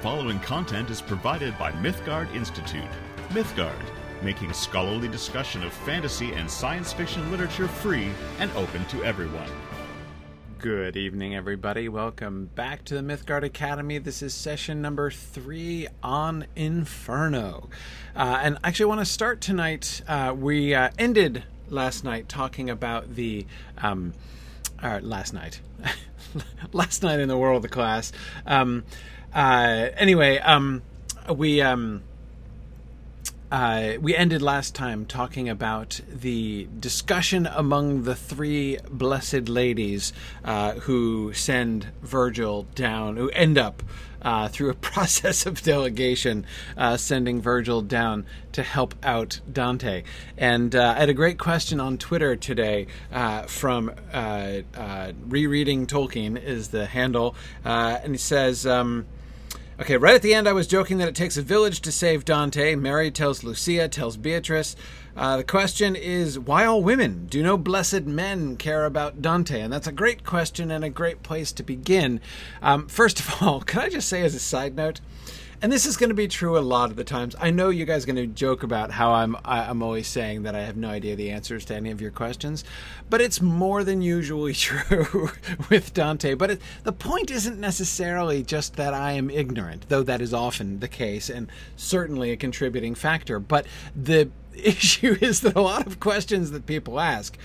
following content is provided by Mythgard Institute. Mythgard, making scholarly discussion of fantasy and science fiction literature free and open to everyone. Good evening, everybody. Welcome back to the Mythgard Academy. This is session number three on Inferno. Uh, and actually, I want to start tonight. Uh, we uh, ended last night talking about the. Um, uh, last night. last night in the world of the class. Um, uh, anyway, um, we. Um, uh, we ended last time talking about the discussion among the three blessed ladies uh, who send Virgil down, who end up uh, through a process of delegation uh, sending Virgil down to help out Dante. And uh, I had a great question on Twitter today uh, from rereading Tolkien is the handle, and he says. Um, Okay, right at the end, I was joking that it takes a village to save Dante. Mary tells Lucia, tells Beatrice. Uh, the question is, why all women? Do no blessed men care about Dante? And that's a great question and a great place to begin. Um, first of all, can I just say as a side note, and this is going to be true a lot of the times. I know you guys are going to joke about how I'm I'm always saying that I have no idea the answers to any of your questions, but it's more than usually true with Dante. But it, the point isn't necessarily just that I am ignorant, though that is often the case and certainly a contributing factor. But the issue is that a lot of questions that people ask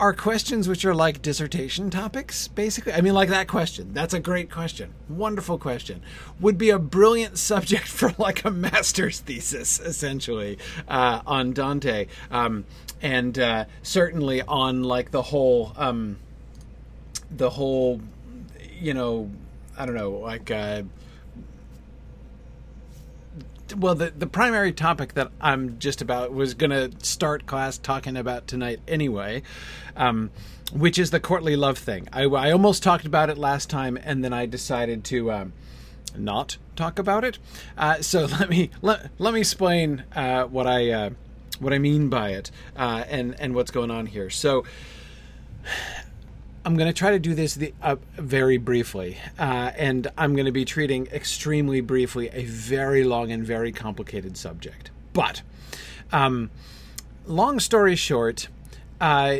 are questions which are like dissertation topics, basically. I mean, like that question. That's a great question. Wonderful question. Would be a brilliant subject for like a master's thesis, essentially, uh, on Dante. Um, and uh, certainly on like the whole, um, the whole, you know, I don't know, like, uh, well the the primary topic that I'm just about was going to start class talking about tonight anyway, um, which is the courtly love thing. I, I almost talked about it last time, and then I decided to um, not talk about it. Uh, so let me let, let me explain uh, what I uh, what I mean by it uh, and and what's going on here. So I'm going to try to do this the, uh, very briefly, uh, and I'm going to be treating extremely briefly a very long and very complicated subject. But, um, long story short, uh,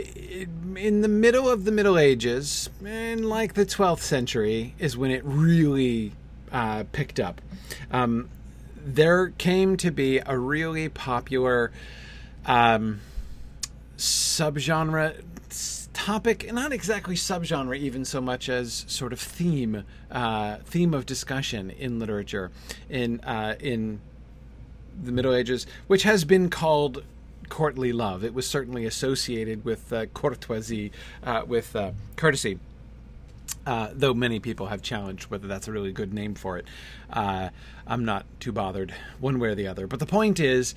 in the middle of the Middle Ages, in like the 12th century, is when it really uh, picked up. Um, there came to be a really popular um, subgenre topic, not exactly subgenre, even so much as sort of theme, uh, theme of discussion in literature in uh, in the Middle Ages, which has been called courtly love. It was certainly associated with uh, courtoisie, uh, with uh, courtesy. Uh, though many people have challenged whether that's a really good name for it, I'm not too bothered one way or the other. But the point is,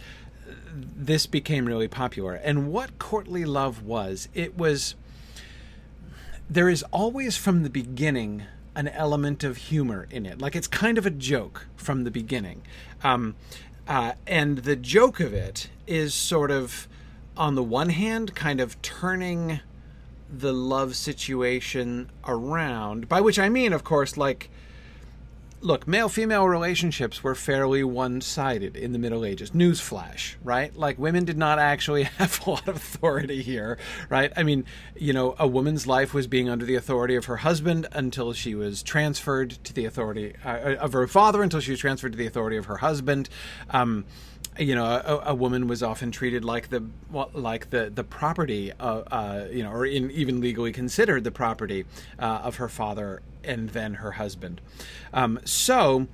this became really popular. And what courtly love was, it was there is always from the beginning an element of humor in it. Like it's kind of a joke from the beginning. Um, uh, and the joke of it is sort of, on the one hand, kind of turning the love situation around, by which I mean, of course, like look, male female relationships were fairly one sided in the Middle Ages. Newsflash, right? Like women did not actually have a lot of authority here, right? I mean, you know, a woman's life was being under the authority of her husband until she was transferred to the authority uh, of her father, until she was transferred to the authority of her husband. Um, you know, a, a, woman was often treated like the like the the property, of, uh, you know, or in, even legally considered the property uh, of her father and then her husband. Um, so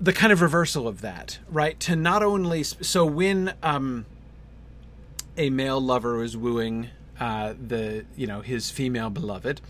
the kind of reversal of that, right? To not only so when um, a male lover is wooing uh, the you know his female beloved,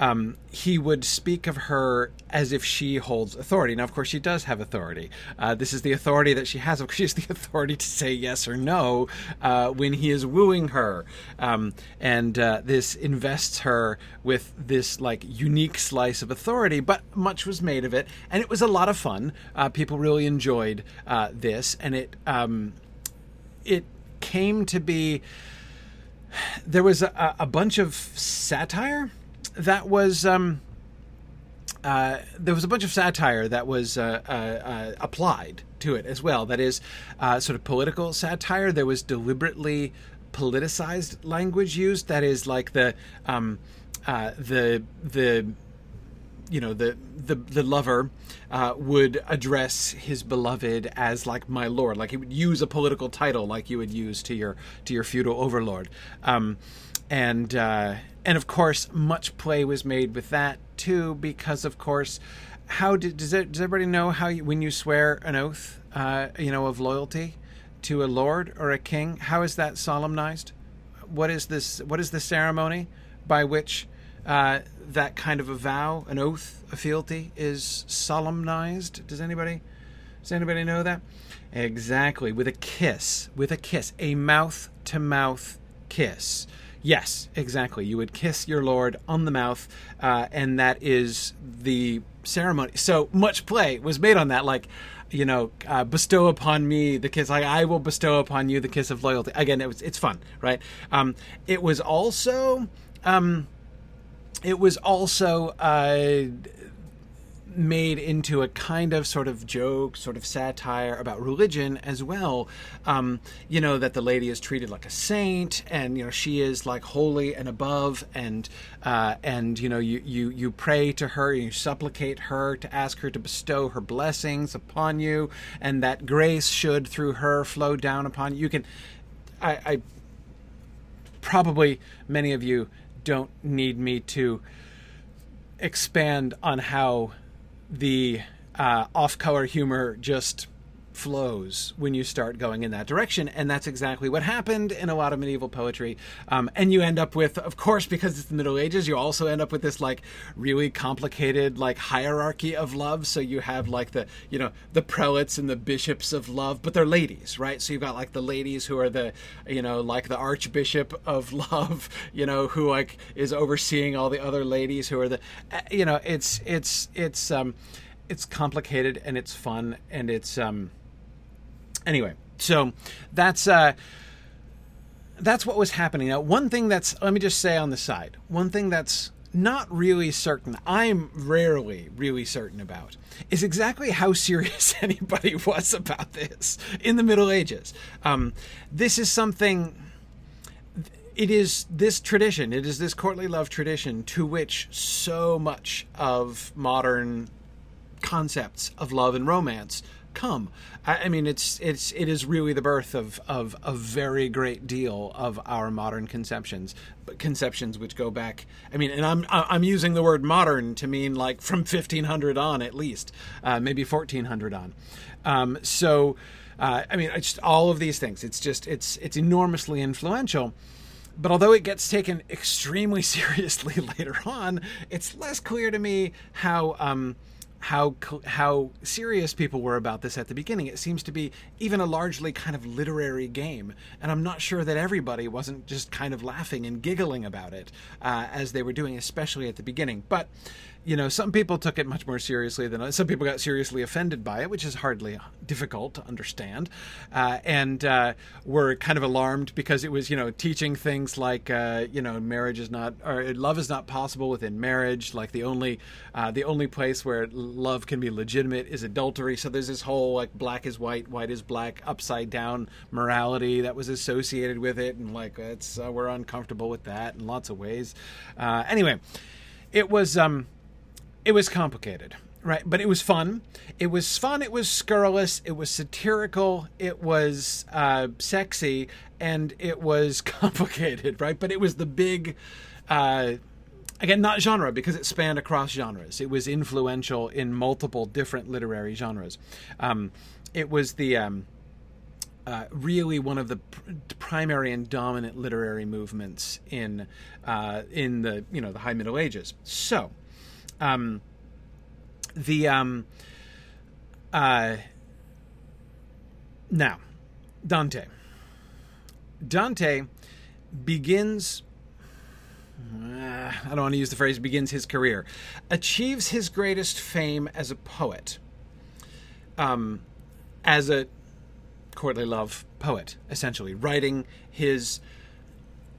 um, he would speak of her as if she holds authority. Now, of course, she does have authority. Uh, this is the authority that she has. of She has the authority to say yes or no uh, when he is wooing her, um, and uh, this invests her with this like unique slice of authority. But much was made of it, and it was a lot of fun. Uh, people really enjoyed uh, this, and it um, it came to be. There was a, a bunch of satire that was um, uh, there was a bunch of satire that was uh, uh, uh applied to it as well. That is, uh, sort of political satire. There was deliberately politicized language used. That is, like the um, uh, the the you know the the the lover uh, would address his beloved as like my lord, like he would use a political title like you would use to your to your feudal overlord, um, and uh, and of course much play was made with that too because of course how did does it does everybody know how you, when you swear an oath uh, you know of loyalty to a lord or a king how is that solemnized what is this what is the ceremony by which uh, that kind of a vow, an oath, a fealty is solemnized. Does anybody does anybody know that? Exactly, with a kiss, with a kiss, a mouth to mouth kiss. Yes, exactly. You would kiss your lord on the mouth, uh, and that is the ceremony. So much play was made on that, like you know, uh, bestow upon me the kiss. Like I will bestow upon you the kiss of loyalty. Again, it was it's fun, right? Um, it was also. Um, it was also uh, made into a kind of sort of joke, sort of satire about religion as well. Um, you know that the lady is treated like a saint, and you know she is like holy and above, and uh, and you know you you you pray to her, you supplicate her to ask her to bestow her blessings upon you, and that grace should through her flow down upon you. You can, I, I probably many of you don't need me to expand on how the uh, off-color humor just flows when you start going in that direction. And that's exactly what happened in a lot of medieval poetry. Um, and you end up with, of course, because it's the Middle Ages, you also end up with this like really complicated like hierarchy of love. So you have like the, you know, the prelates and the bishops of love, but they're ladies, right? So you've got like the ladies who are the, you know, like the archbishop of love, you know, who like is overseeing all the other ladies who are the, uh, you know, it's, it's, it's, um, it's complicated and it's fun and it's, um, Anyway, so that's uh, that's what was happening. Now, one thing that's let me just say on the side, one thing that's not really certain, I'm rarely really certain about, is exactly how serious anybody was about this in the Middle Ages. Um, this is something. It is this tradition, it is this courtly love tradition to which so much of modern concepts of love and romance come. I, I, mean, it's it's it is really the birth of of a very great deal of our modern conceptions, but conceptions which go back. I mean, and I'm I'm using the word modern to mean like from 1500 on at least, uh, maybe 1400 on. Um, so, uh, I mean, just all of these things. It's just it's it's enormously influential but although it gets taken extremely seriously later on, it's less clear to me how um, how how serious people were about this at the beginning. It seems to be even a largely kind of literary game, and I'm not sure that everybody wasn't just kind of laughing and giggling about it uh, as they were doing, especially at the beginning. But you know, some people took it much more seriously than others. Some people got seriously offended by it, which is hardly difficult to understand, uh, and uh, were kind of alarmed because it was, you know, teaching things like, uh, you know, marriage is not or love is not possible within marriage. Like the only uh, the only place where love can be legitimate is adultery. So there's this whole like black is white, white is black, upside down morality that was associated with it, and like it's uh, we're uncomfortable with that in lots of ways. Uh, anyway, it was. Um, it was complicated right? But it was fun. It was fun it was scurrilous it was satirical it was uh, sexy and it was complicated right? But it was the big uh, again not genre because it spanned across genres. It was influential in multiple different literary genres. Um, it was the um, uh, really one of the pr- primary and dominant literary movements in uh, in the you know the High Middle Ages. So, um, the um, uh, now Dante. Dante begins. Uh, I don't want to use the phrase begins his career, achieves his greatest fame as a poet, um, as a courtly love poet, essentially writing his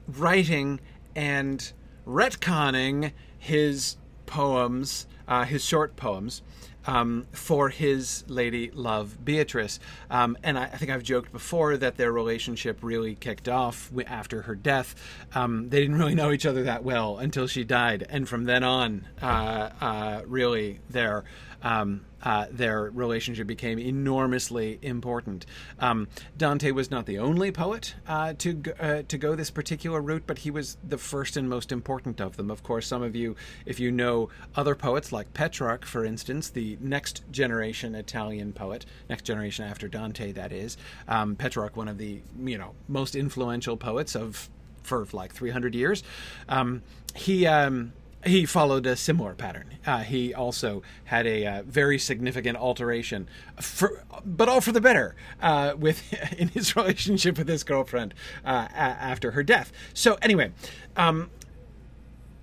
writing and retconning his poems uh, his short poems um, for his lady love Beatrice. Um, and I, I, think I've joked before that their relationship really kicked off after her death. Um, they didn't really know each other that well until she died, and from then on, uh, uh, really, their um, uh, their relationship became enormously important. Um, Dante was not the only poet uh, to uh, to go this particular route, but he was the first and most important of them. Of course, some of you, if you know other poets like Petrarch, for instance, the next generation Italian poet, next generation after Dante, that is, um, Petrarch, one of the you know most influential poets of for like 300 years. Um, he um, he followed a similar pattern. Uh, he also had a uh, very significant alteration, for, but all for the better, uh, with in his relationship with his girlfriend uh, a- after her death. So anyway, um,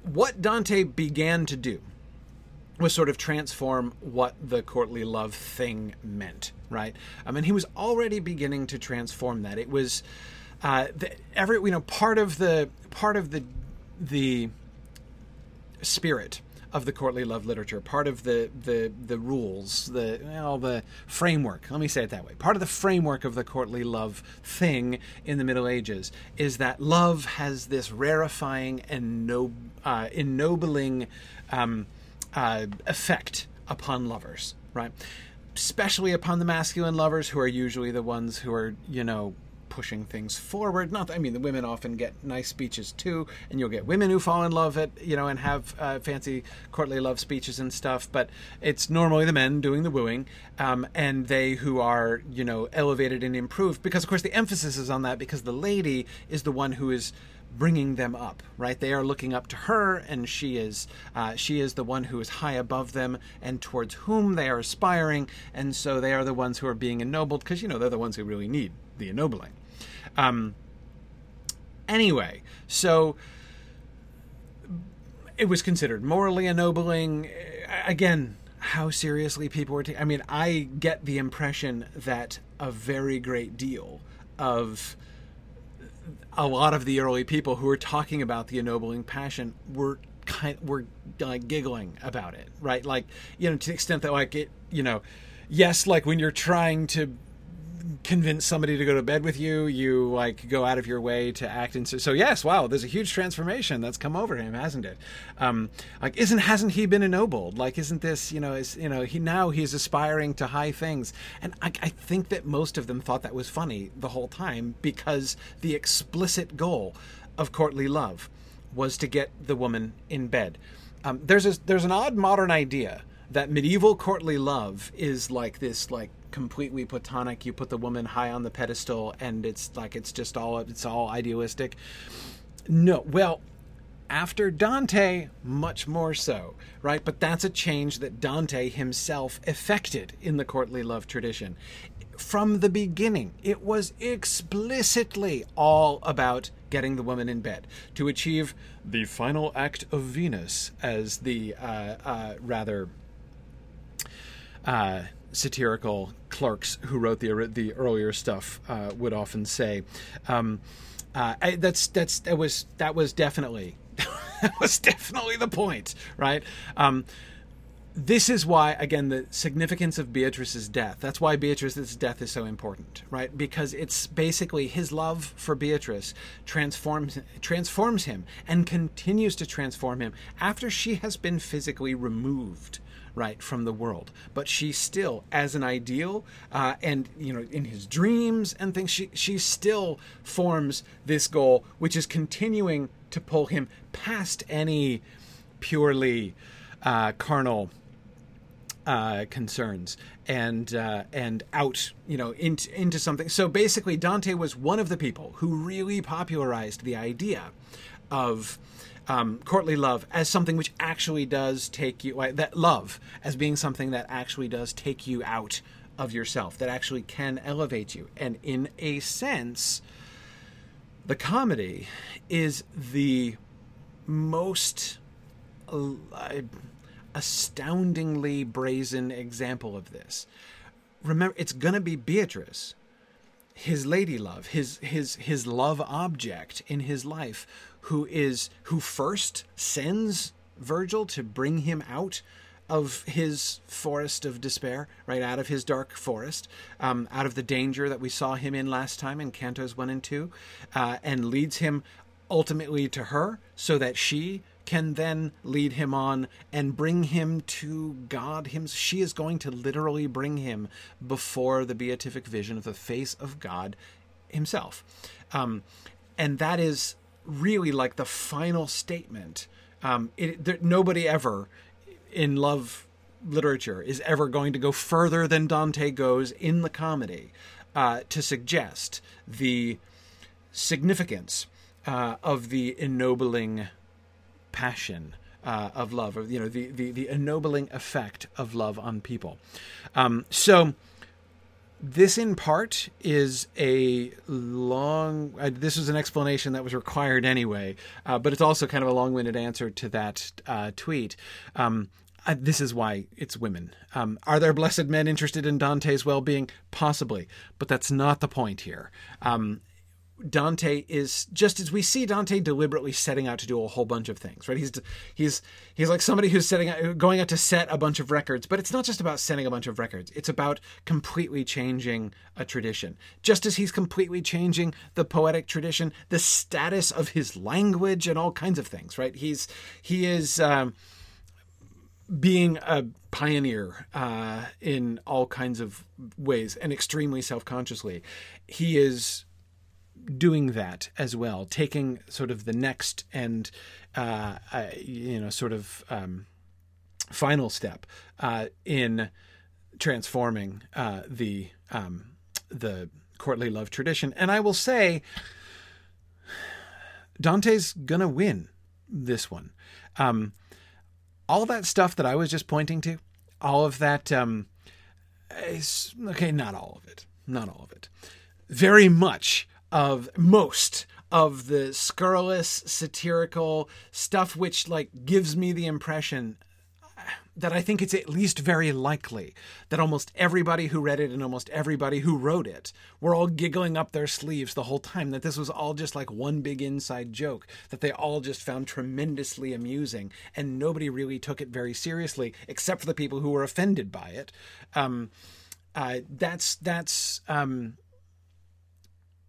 what Dante began to do was sort of transform what the courtly love thing meant. Right? I mean, he was already beginning to transform that. It was uh, the, every you know part of the part of the the spirit of the courtly love literature, part of the the the rules, the well, the framework. Let me say it that way. Part of the framework of the courtly love thing in the Middle Ages is that love has this rarefying and no, uh, ennobling um, uh, effect upon lovers, right? Especially upon the masculine lovers, who are usually the ones who are, you know, pushing things forward. Not, I mean, the women often get nice speeches too, and you'll get women who fall in love at you know and have uh, fancy courtly love speeches and stuff. But it's normally the men doing the wooing, um, and they who are you know elevated and improved because of course the emphasis is on that because the lady is the one who is bringing them up right they are looking up to her and she is uh, she is the one who is high above them and towards whom they are aspiring and so they are the ones who are being ennobled because you know they're the ones who really need the ennobling um, anyway, so it was considered morally ennobling. Again, how seriously people were taking. I mean, I get the impression that a very great deal of a lot of the early people who were talking about the ennobling passion were kind were like giggling about it, right? Like, you know, to the extent that like it, you know, yes, like when you're trying to convince somebody to go to bed with you, you like go out of your way to act in. So, so yes, wow, there's a huge transformation that's come over him, hasn't it? Um, like, isn't hasn't he been ennobled? Like, isn't this you know is you know he now he's aspiring to high things, and I, I think that most of them thought that was funny the whole time because the explicit goal of courtly love was to get the woman in bed. Um, there's a, there's an odd modern idea that medieval courtly love is like this like completely platonic you put the woman high on the pedestal and it's like it's just all it's all idealistic no well after Dante, much more so, right? But that's a change that Dante himself effected in the courtly love tradition. From the beginning, it was explicitly all about getting the woman in bed to achieve the final act of Venus, as the uh, uh, rather uh, satirical clerks who wrote the the earlier stuff uh, would often say. Um, uh, I, that's that's that was that was definitely that was definitely the point, right? Um, this is why, again, the significance of Beatrice's death. That's why Beatrice's death is so important, right? Because it's basically his love for Beatrice transforms transforms him and continues to transform him after she has been physically removed right from the world but she still as an ideal uh, and you know in his dreams and things she she still forms this goal which is continuing to pull him past any purely uh, carnal uh, concerns and uh, and out you know into into something. So basically, Dante was one of the people who really popularized the idea of um, courtly love as something which actually does take you that love as being something that actually does take you out of yourself that actually can elevate you. And in a sense the comedy is the most uh, astoundingly brazen example of this. Remember it's going to be beatrice his lady love his his his love object in his life who is who first sends Virgil to bring him out of his forest of despair, right out of his dark forest, um, out of the danger that we saw him in last time in Cantos 1 and 2, uh, and leads him ultimately to her so that she can then lead him on and bring him to God him she is going to literally bring him before the beatific vision of the face of God himself. Um, and that is really like the final statement um, it, there, nobody ever in love literature is ever going to go further than Dante goes in the comedy uh, to suggest the significance uh, of the ennobling passion uh, of love, or you know, the, the the ennobling effect of love on people. Um, so this in part is a long uh, this is an explanation that was required anyway uh, but it's also kind of a long-winded answer to that uh, tweet. Um, uh, this is why it's women. Um, are there blessed men interested in dante's well-being? Possibly but that's not the point here. Um, Dante is just as we see Dante deliberately setting out to do a whole bunch of things, right? He's he's he's like somebody who's setting out, going out to set a bunch of records, but it's not just about setting a bunch of records. It's about completely changing a tradition. Just as he's completely changing the poetic tradition, the status of his language, and all kinds of things, right? He's he is. Um, being a pioneer uh, in all kinds of ways and extremely self consciously. He is doing that as well, taking sort of the next and uh, uh, you know sort of um, final step uh, in transforming uh, the um, the courtly love tradition. And I will say, Dante's gonna win this one. Um, all that stuff that I was just pointing to, all of that. Um, is, okay, not all of it, not all of it. Very much of most of the scurrilous satirical stuff which like gives me the impression that I think it's at least very likely that almost everybody who read it and almost everybody who wrote it were all giggling up their sleeves the whole time, that this was all just like one big inside joke, that they all just found tremendously amusing, and nobody really took it very seriously, except for the people who were offended by it. Um, uh, that's that's um,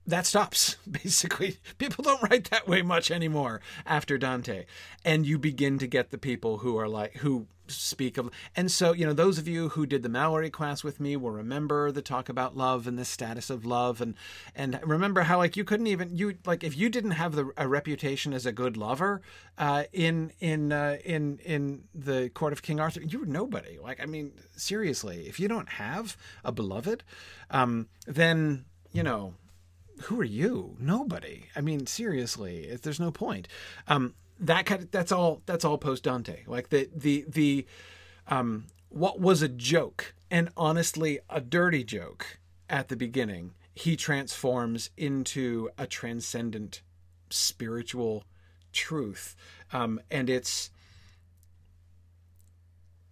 that stops basically. People don't write that way much anymore after dante. And you begin to get the people who are like who speak of and so you know those of you who did the Malory class with me will remember the talk about love and the status of love and and remember how like you couldn't even you like if you didn't have the a reputation as a good lover uh, in in uh, in in the court of King Arthur you were nobody. Like I mean seriously if you don't have a beloved um, then you know who are you? Nobody. I mean, seriously, there's no point. Um, that kind of, that's all. That's all post Dante. Like the the the um, what was a joke and honestly a dirty joke at the beginning, he transforms into a transcendent spiritual truth, um, and it's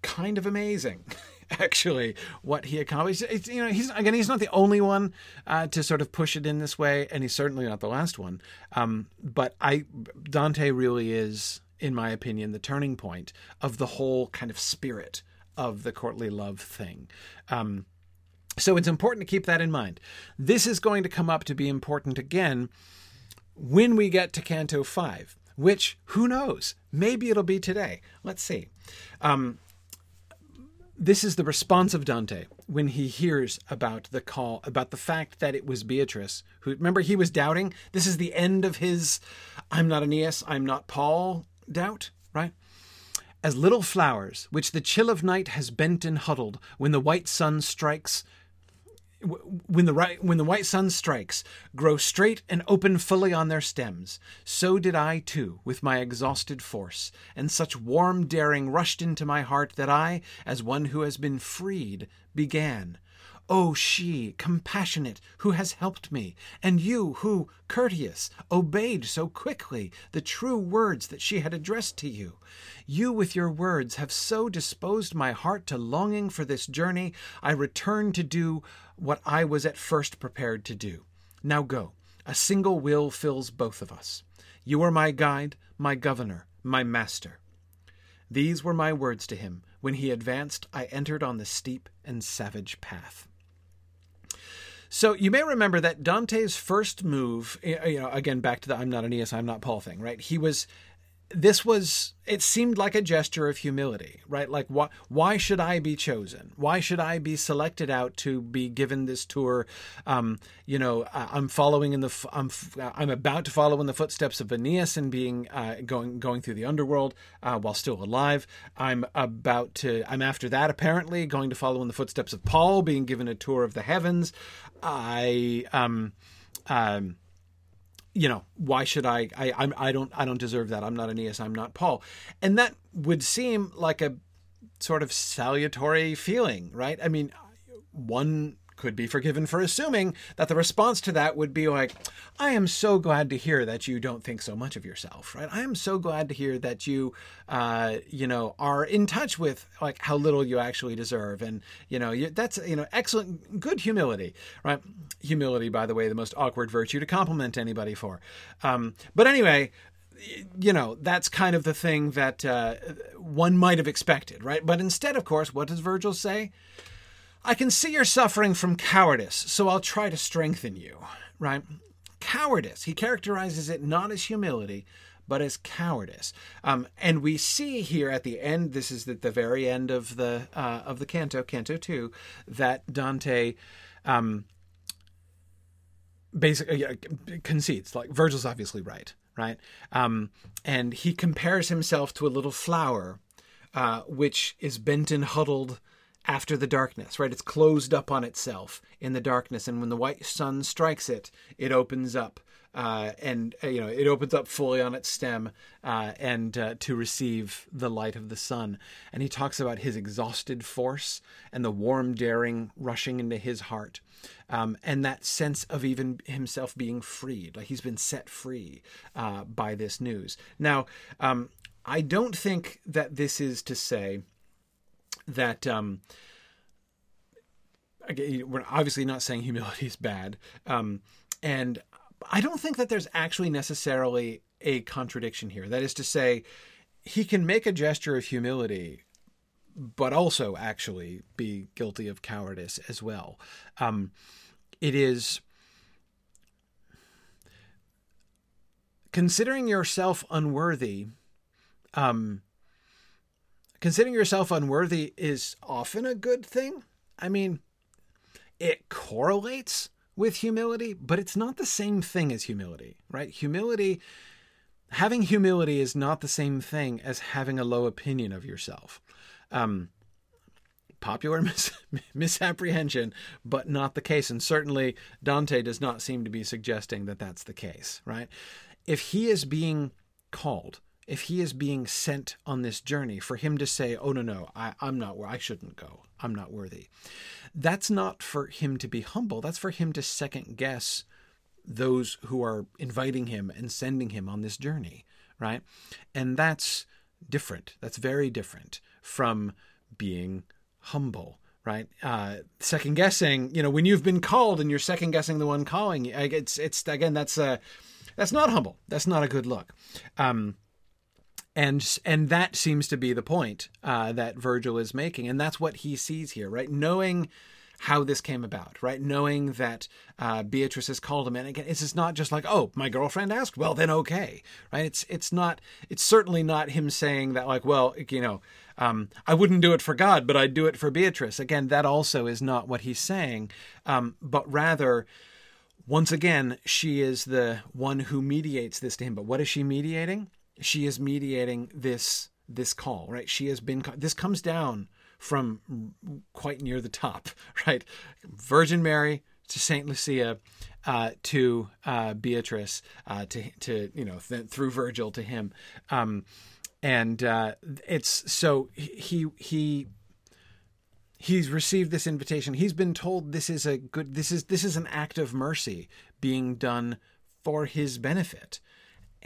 kind of amazing. actually what he accomplished. It's, you know, he's again, he's not the only one uh, to sort of push it in this way, and he's certainly not the last one. Um, but I, Dante really is, in my opinion, the turning point of the whole kind of spirit of the courtly love thing. Um, so it's important to keep that in mind. This is going to come up to be important again when we get to Canto 5, which, who knows? Maybe it'll be today. Let's see. Um, this is the response of Dante when he hears about the call, about the fact that it was Beatrice who, remember, he was doubting. This is the end of his I'm not Aeneas, I'm not Paul doubt, right? As little flowers, which the chill of night has bent and huddled when the white sun strikes, when the right when the white sun strikes grow straight and open fully on their stems so did i too with my exhausted force and such warm daring rushed into my heart that i as one who has been freed began O she, compassionate, who has helped me, and you, who, courteous, obeyed so quickly the true words that she had addressed to you. You, with your words, have so disposed my heart to longing for this journey, I return to do what I was at first prepared to do. Now go. A single will fills both of us. You are my guide, my governor, my master. These were my words to him. When he advanced, I entered on the steep and savage path. So you may remember that Dante's first move, you know, again back to the "I'm not Aeneas, I'm not Paul" thing, right? He was this was it seemed like a gesture of humility right? Like why why should i be chosen? Why should i be selected out to be given this tour? Um, you know i'm following in the i'm i'm about to follow in the footsteps of aeneas and being uh, going going through the underworld uh, while still alive. I'm about to i'm after that apparently going to follow in the footsteps of paul being given a tour of the heavens i um um you know why should I, I I'm, I don't I don't deserve that. I'm not Aeneas I'm not Paul. And that would seem like a sort of salutary feeling right? I mean one could be forgiven for assuming that the response to that would be like, I am so glad to hear that you don't think so much of yourself, right? I am so glad to hear that you, uh, you know, are in touch with like how little you actually deserve. And, you know, you, that's, you know, excellent, good humility, right? Humility, by the way, the most awkward virtue to compliment anybody for. Um, but anyway, you know that's kind of the thing that uh, one might have expected right but instead of course what does virgil say I can see you're suffering from cowardice, so I'll try to strengthen you, right? Cowardice. He characterizes it not as humility, but as cowardice. Um, and we see here at the end, this is at the very end of the uh, of the canto, Canto Two, that Dante. Um, basically uh, concedes like Virgil's obviously right, right? Um, and he compares himself to a little flower, uh, which is bent and huddled after the darkness, right? It's closed up on itself in the darkness, and when the white sun strikes it, it opens up. Uh, and uh, you know it opens up fully on its stem uh, and uh, to receive the light of the sun and he talks about his exhausted force and the warm daring rushing into his heart um, and that sense of even himself being freed like he's been set free uh, by this news now um, i don't think that this is to say that um, we're obviously not saying humility is bad, um, and I don't think that there's actually necessarily a contradiction here. That is to say, he can make a gesture of humility, but also actually be guilty of cowardice as well. Um, it is considering yourself unworthy. Um, considering yourself unworthy is often a good thing. I mean, it correlates with humility, but it's not the same thing as humility, right? Humility, having humility is not the same thing as having a low opinion of yourself. Um, popular mis- misapprehension, but not the case. And certainly Dante does not seem to be suggesting that that's the case, right? If he is being called if he is being sent on this journey, for him to say, "Oh no, no, I, I'm not where I shouldn't go. I'm not worthy," that's not for him to be humble. That's for him to second guess those who are inviting him and sending him on this journey, right? And that's different. That's very different from being humble right? Uh, second guessing, you know, when you've been called and you're second guessing the one calling, you, it's it's again that's uh, that's not humble. That's not a good look. Um, and and that seems to be the point uh, that Virgil is making, and that's what he sees here, right? Knowing how this came about, right? Knowing that uh, Beatrice has called him, and again, it's not just like, oh, my girlfriend asked, well, then okay, right? It's it's not, it's certainly not him saying that, like, well, you know, um, I wouldn't do it for God, but I'd do it for Beatrice. Again, that also is not what he's saying, um, but rather. Once again, she is the one who mediates this to him. But what is she mediating? She is mediating this this call, right? She has been this comes down from quite near the top, right? Virgin Mary to Saint Lucia, uh, to uh, Beatrice, uh, to to you know th- through Virgil to him, um, and uh, it's so he he he's received this invitation. He's been told this is a good this is this is an act of mercy being done for his benefit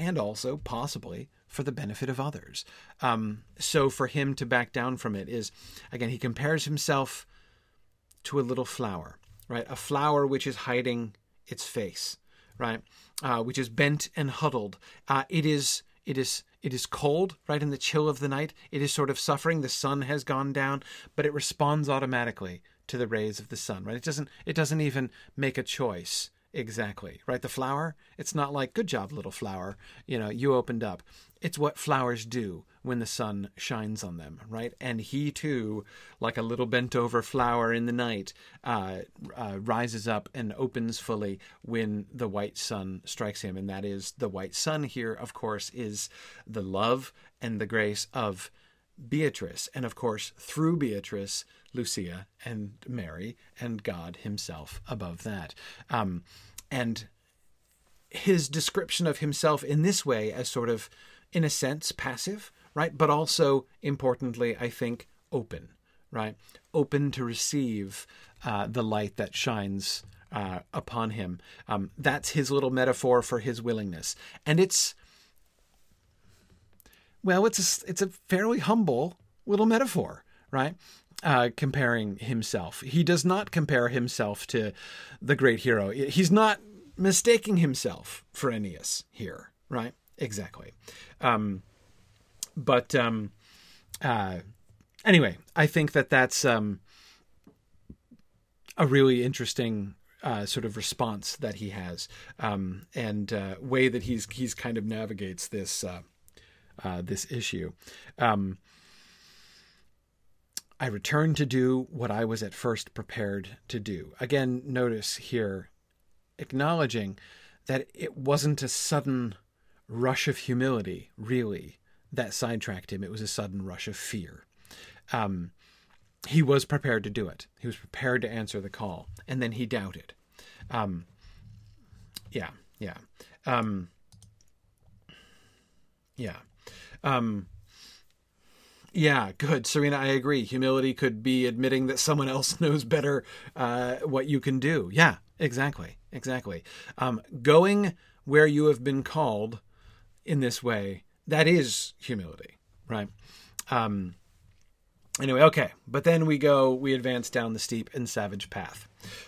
and also possibly for the benefit of others. Um, so for him to back down from it is, again, he compares himself to a little flower, right? A flower which is hiding its face, right? Uh, which is bent and huddled. Uh, it is It is it is cold, right in the chill of the night. It is sort of suffering. The sun has gone down, but it responds automatically to the rays of the sun, right? It doesn't it doesn't even make a choice exactly, right? The flower, it's not like good job little flower, you know, you opened up. It's what flowers do when the sun shines on them, right? And he too, like a little bent over flower in the night, uh, uh, rises up and opens fully when the white sun strikes him. And that is the white sun here, of course, is the love and the grace of Beatrice. And of course, through Beatrice, Lucia and Mary and God Himself above that. Um, and his description of himself in this way as sort of, in a sense, passive, right? But also, importantly, I think, open, right? Open to receive uh, the light that shines uh, upon him. Um, that's his little metaphor for his willingness. And it's, well, it's a, it's a fairly humble little metaphor, right? Uh, comparing himself. He does not compare himself to the great hero. He's not mistaking himself for Aeneas here, right? Exactly. Um, but um, uh, anyway, I think that that's um, a really interesting uh, sort of response that he has, um, and uh, way that he's he's kind of navigates this uh, uh, this issue. Um, I returned to do what I was at first prepared to do. Again, notice here, acknowledging that it wasn't a sudden rush of humility, really, that sidetracked him. It was a sudden rush of fear. Um, he was prepared to do it. He was prepared to answer the call, and then he doubted. Um, yeah, yeah, um, yeah, um, yeah. Good, Serena. I agree. Humility could be admitting that someone else knows better uh, what you can do. Yeah, exactly, exactly. Um, going where you have been called in this way that is humility, right? Um, anyway, okay. But then we go, we advance down the steep and savage path.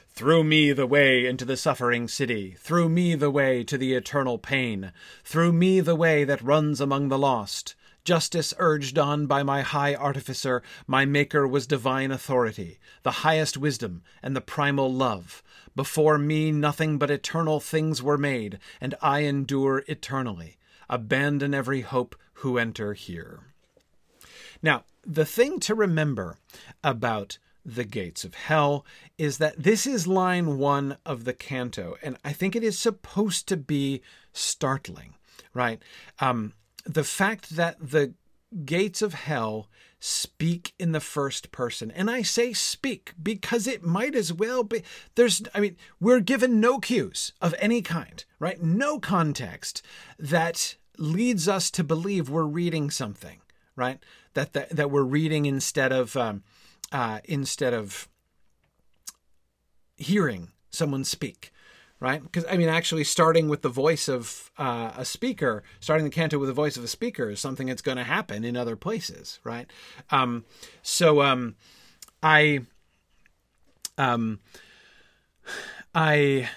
Through me the way into the suffering city, through me the way to the eternal pain, through me the way that runs among the lost. Justice urged on by my high artificer, my maker was divine authority, the highest wisdom, and the primal love. Before me nothing but eternal things were made, and I endure eternally. Abandon every hope who enter here. Now, the thing to remember about the gates of hell is that this is line one of the canto, and I think it is supposed to be startling, right? Um, the fact that the gates of hell speak in the first person. And I say speak because it might as well be. There's, I mean, we're given no cues of any kind, right? No context that leads us to believe we're reading something, right? That that, that we're reading instead of um, uh, instead of hearing someone speak right? Because I mean, actually, starting with the voice of uh, a speaker, starting the canto with the voice of a speaker, is something that's going to happen in other places, right? Um, so, um, I, um, I,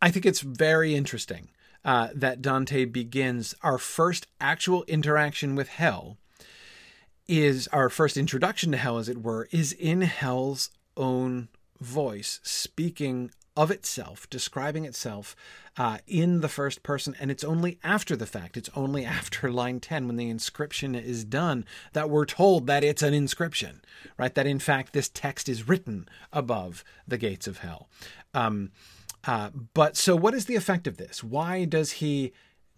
I think it's very interesting uh, that Dante begins our first actual interaction with hell. Is our first introduction to hell, as it were, is in hell's own voice, speaking of itself, describing itself uh, in the first person, and it's only after the fact, it's only after line 10 when the inscription is done that we're told that it's an inscription, right? That in fact this text is written above the gates of hell. Um, uh, but so, what is the effect of this? Why does he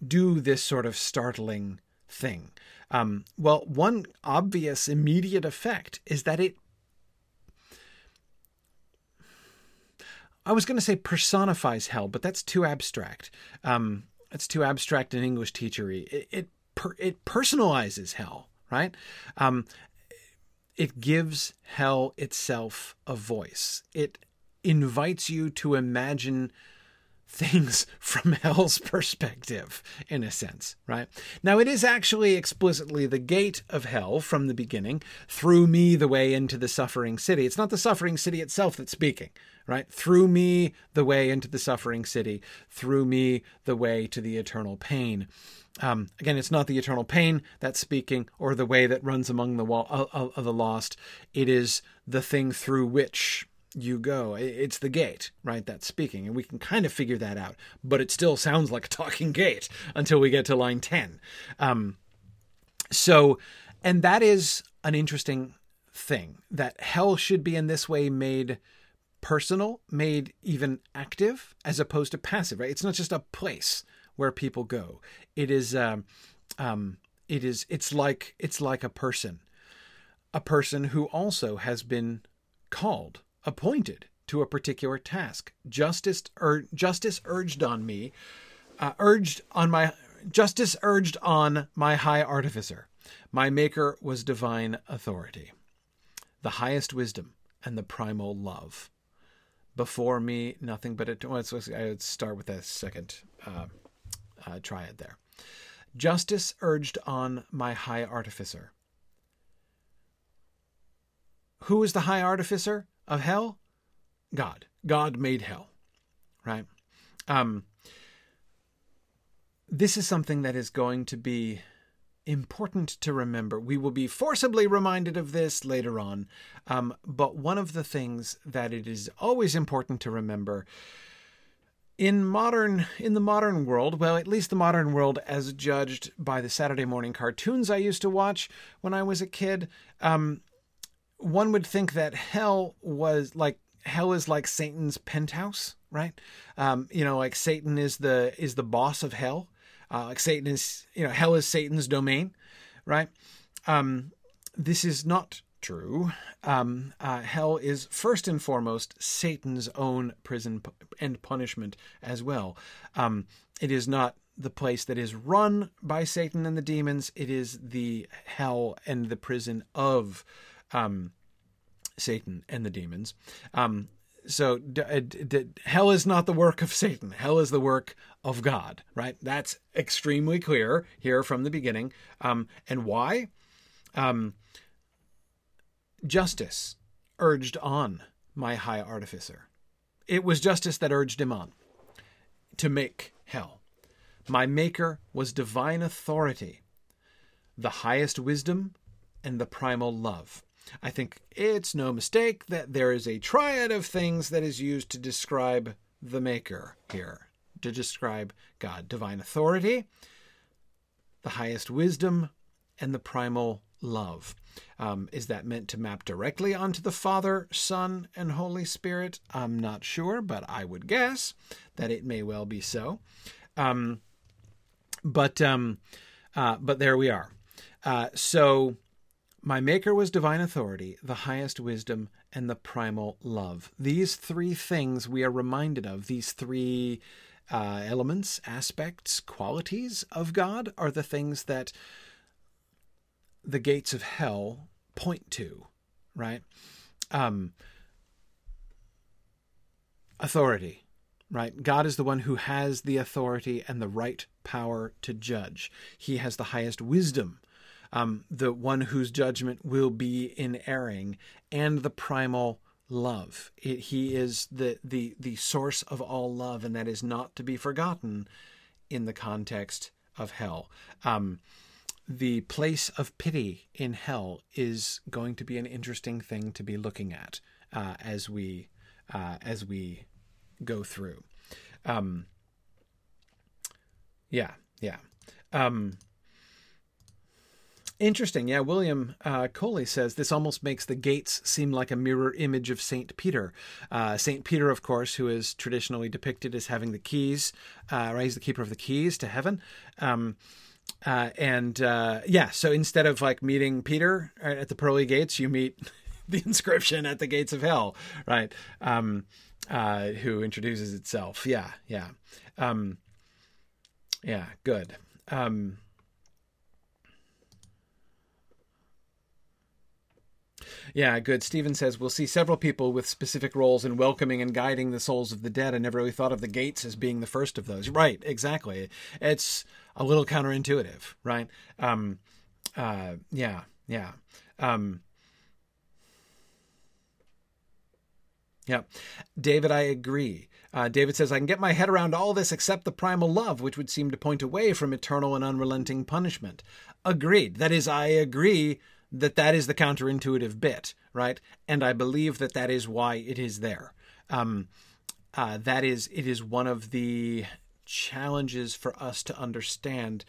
do this sort of startling thing? Um, well, one obvious immediate effect is that it I was going to say personifies hell, but that's too abstract. Um, that's too abstract and English teachery. It it, per, it personalizes hell, right? Um, it gives hell itself a voice. It invites you to imagine things from hell's perspective, in a sense, right? Now, it is actually explicitly the gate of hell from the beginning, through me the way into the suffering city. It's not the suffering city itself that's speaking, right? Through me the way into the suffering city, through me the way to the eternal pain. Um, again, it's not the eternal pain that's speaking or the way that runs among the wall of, uh, uh, of the lost. It is the thing through which you go. It's the gate, right? That's speaking. And we can kind of figure that out. But it still sounds like a talking gate until we get to line 10. Um, so, and that is an interesting thing that hell should be in this way made personal, made even active, as opposed to passive, right? It's not just a place where people go. It is, um, um, it is, it's like, it's like a person, a person who also has been called appointed to a particular task. Justice, ur- justice urged on me, uh, urged on my justice urged on my high artificer. My maker was divine authority, the highest wisdom and the primal love. Before me, nothing but it. I would start with a second uh, uh, triad there. Justice urged on my high artificer. Who is the high artificer? of hell? God. God made hell, right? Um, this is something that is going to be important to remember. We will be forcibly reminded of this later on, um, but one of the things that it is always important to remember in modern in the modern world well at least the modern world as judged by the saturday morning cartoons i used to watch when i was a kid um, one would think that hell was like hell is like Satan's penthouse, right? Um, you know, like Satan is the is the boss of hell. Uh, like Satan is, you know, hell is Satan's domain, right? Um, this is not true. Um, uh, hell is first and foremost Satan's own prison and punishment as well. Um, it is not the place that is run by Satan and the demons. It is the hell and the prison of um, Satan and the demons. Um, so d- uh, d- d- hell is not the work of Satan. Hell is the work of God, right? That's extremely clear here from the beginning. Um, and why? Um, justice urged on my high artificer. It was justice that urged him on to make hell. My maker was divine authority, the highest wisdom, and the primal love. I think it's no mistake that there is a triad of things that is used to describe the Maker here, to describe God divine authority, the highest wisdom, and the primal love. Um, is that meant to map directly onto the Father, Son, and Holy Spirit? I'm not sure, but I would guess that it may well be so. Um, but um, uh, but there we are. Uh, so my Maker was divine authority, the highest wisdom, and the primal love. These three things we are reminded of, these three uh, elements, aspects, qualities of God, are the things that the gates of hell point to, right? Um, authority, right? God is the one who has the authority and the right power to judge. He has the highest wisdom um, the one whose judgment will be in erring, and the primal love. It, he is the, the, the source of all love, and that is not to be forgotten in the context of hell. Um, the place of pity in hell is going to be an interesting thing to be looking at uh, as we uh, as we go through. Um, yeah, yeah. Um, Interesting. Yeah, William uh, Coley says this almost makes the gates seem like a mirror image of St. Peter. Uh, St. Peter, of course, who is traditionally depicted as having the keys, uh, right? He's the keeper of the keys to heaven. Um, uh, and uh, yeah, so instead of like meeting Peter at the pearly gates, you meet the inscription at the gates of hell, right? Um, uh, who introduces itself. Yeah, yeah. Um, yeah, good. Um, Yeah, good. Stephen says we'll see several people with specific roles in welcoming and guiding the souls of the dead. I never really thought of the gates as being the first of those. Right, exactly. It's a little counterintuitive, right? Um, uh, yeah, yeah. Um, yeah. David, I agree. Uh, David says, I can get my head around all this except the primal love, which would seem to point away from eternal and unrelenting punishment. Agreed. That is, I agree that that is the counterintuitive bit, right? And I believe that that is why it is there. Um, uh, that is, it is one of the challenges for us to understand.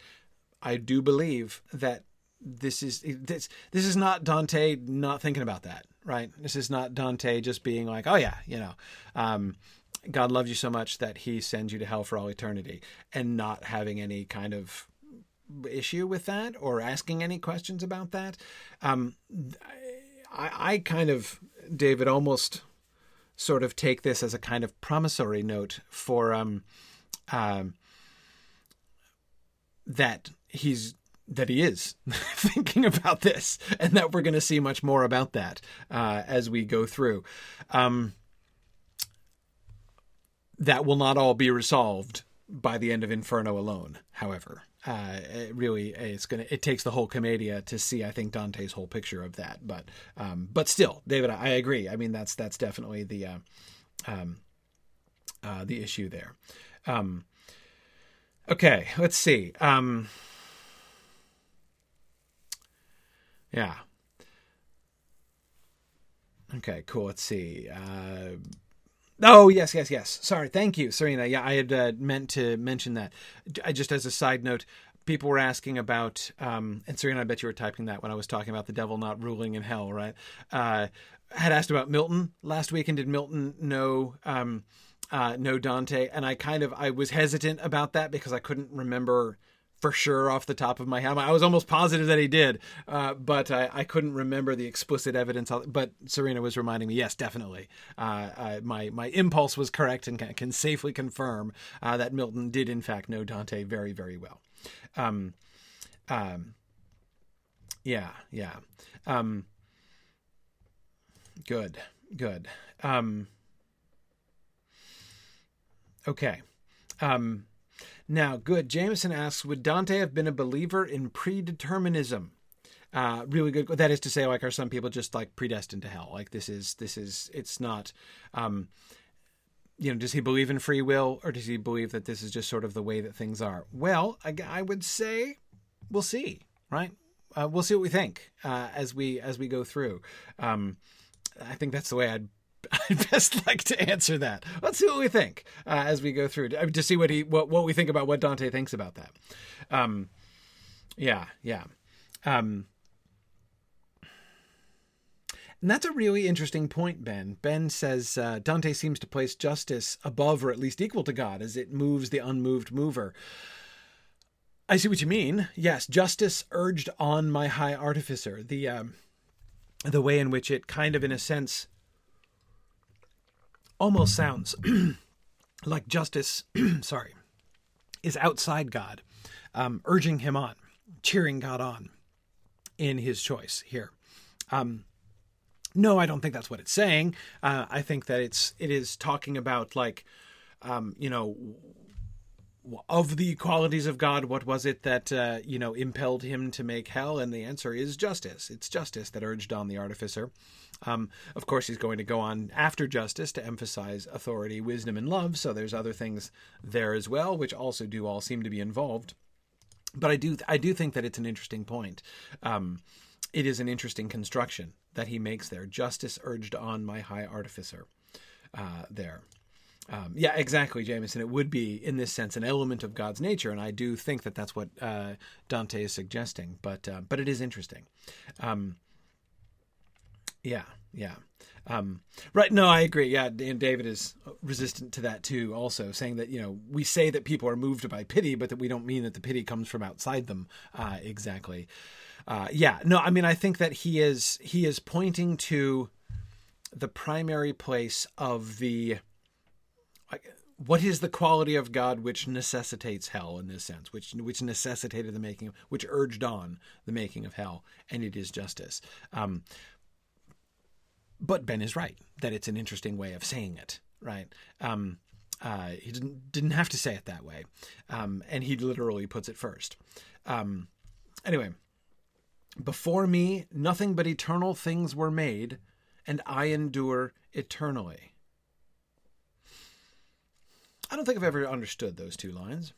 I do believe that this is this this is not Dante not thinking about that, right? This is not Dante just being like, oh yeah, you know, um, God loves you so much that He sends you to hell for all eternity, and not having any kind of issue with that or asking any questions about that. Um, I, I kind of, David, almost sort of take this as a kind of promissory note for um, um, that he's that he is thinking about this, and that we're going to see much more about that uh, as we go through. Um, that will not all be resolved by the end of Inferno alone, however uh, it really it's gonna it takes the whole commedia to see I think Dante's whole picture of that. But um, but still David I agree. I mean that's that's definitely the uh, um, uh, the issue there. Um, okay let's see. Um, yeah. Okay cool. Let's see. Uh, Oh yes, yes, yes. Sorry, thank you, Serena. Yeah, I had uh, meant to mention that. I just as a side note, people were asking about, um, and Serena, I bet you were typing that when I was talking about the devil not ruling in hell, right? Uh, had asked about Milton last week, and did Milton know um, uh, know Dante? And I kind of I was hesitant about that because I couldn't remember for sure off the top of my head. I was almost positive that he did, uh, but I, I, couldn't remember the explicit evidence. But Serena was reminding me, yes, definitely. Uh, uh, my my impulse was correct and can, can safely confirm uh, that Milton did in fact know Dante very very well. Um, um, yeah, yeah. Um, good, good. Um, okay. Um, now, good. Jameson asks Would Dante have been a believer in predeterminism? Uh, really good. That is to say, like, are some people just like predestined to hell? Like, this is, this is, it's not, um, you know, does he believe in free will or does he believe that this is just sort of the way that things are? Well, I, I would say we'll see, right? Uh, we'll see what we think uh, as we as we go through. Um, I think that's the way I'd I'd best like to answer that. Let's see what we think uh, as we go through to, to, see what he what what we think about what Dante thinks about that. Um, yeah, yeah. Um, and that's a really interesting point, Ben. Ben says uh, Dante seems to place justice above or at least equal to God as it moves the unmoved mover. I see what you mean. Yes, justice urged on my high artificer. The um, the way in which it kind of, in a sense, almost sounds like justice. sorry, is outside God, um, urging him on, cheering God on in his choice here. Um, no, I don't think that's what it's saying. Uh, I think that it's it is talking about like, um, you know, of the qualities of God, what was it that uh, you know impelled him to make hell? And the answer is justice. It's justice that urged on the artificer. Um, of course, he's going to go on after justice to emphasize authority, wisdom, and love. So there's other things there as well, which also do all seem to be involved. But I do I do think that it's an interesting point. Um, it is an interesting construction that he makes there. Justice urged on my high artificer uh, there. Um, yeah, exactly, Jameson. It would be, in this sense, an element of God's nature, and I do think that that's what uh, Dante is suggesting. But uh, but it is interesting. Um, yeah, yeah. Um, right. No, I agree. Yeah, and David is resistant to that too. Also, saying that you know we say that people are moved by pity, but that we don't mean that the pity comes from outside them. Uh, exactly uh, yeah, no, I mean, I think that he is he is pointing to the primary place of the what is the quality of God which necessitates hell in this sense, which which necessitated the making, which urged on the making of hell, and it is justice. Um, but Ben is right that it's an interesting way of saying it, right? Um, uh, he didn't didn't have to say it that way, um, and he literally puts it first. Um, anyway, before me, nothing but eternal things were made, and I endure eternally. I don't think I've ever understood those two lines.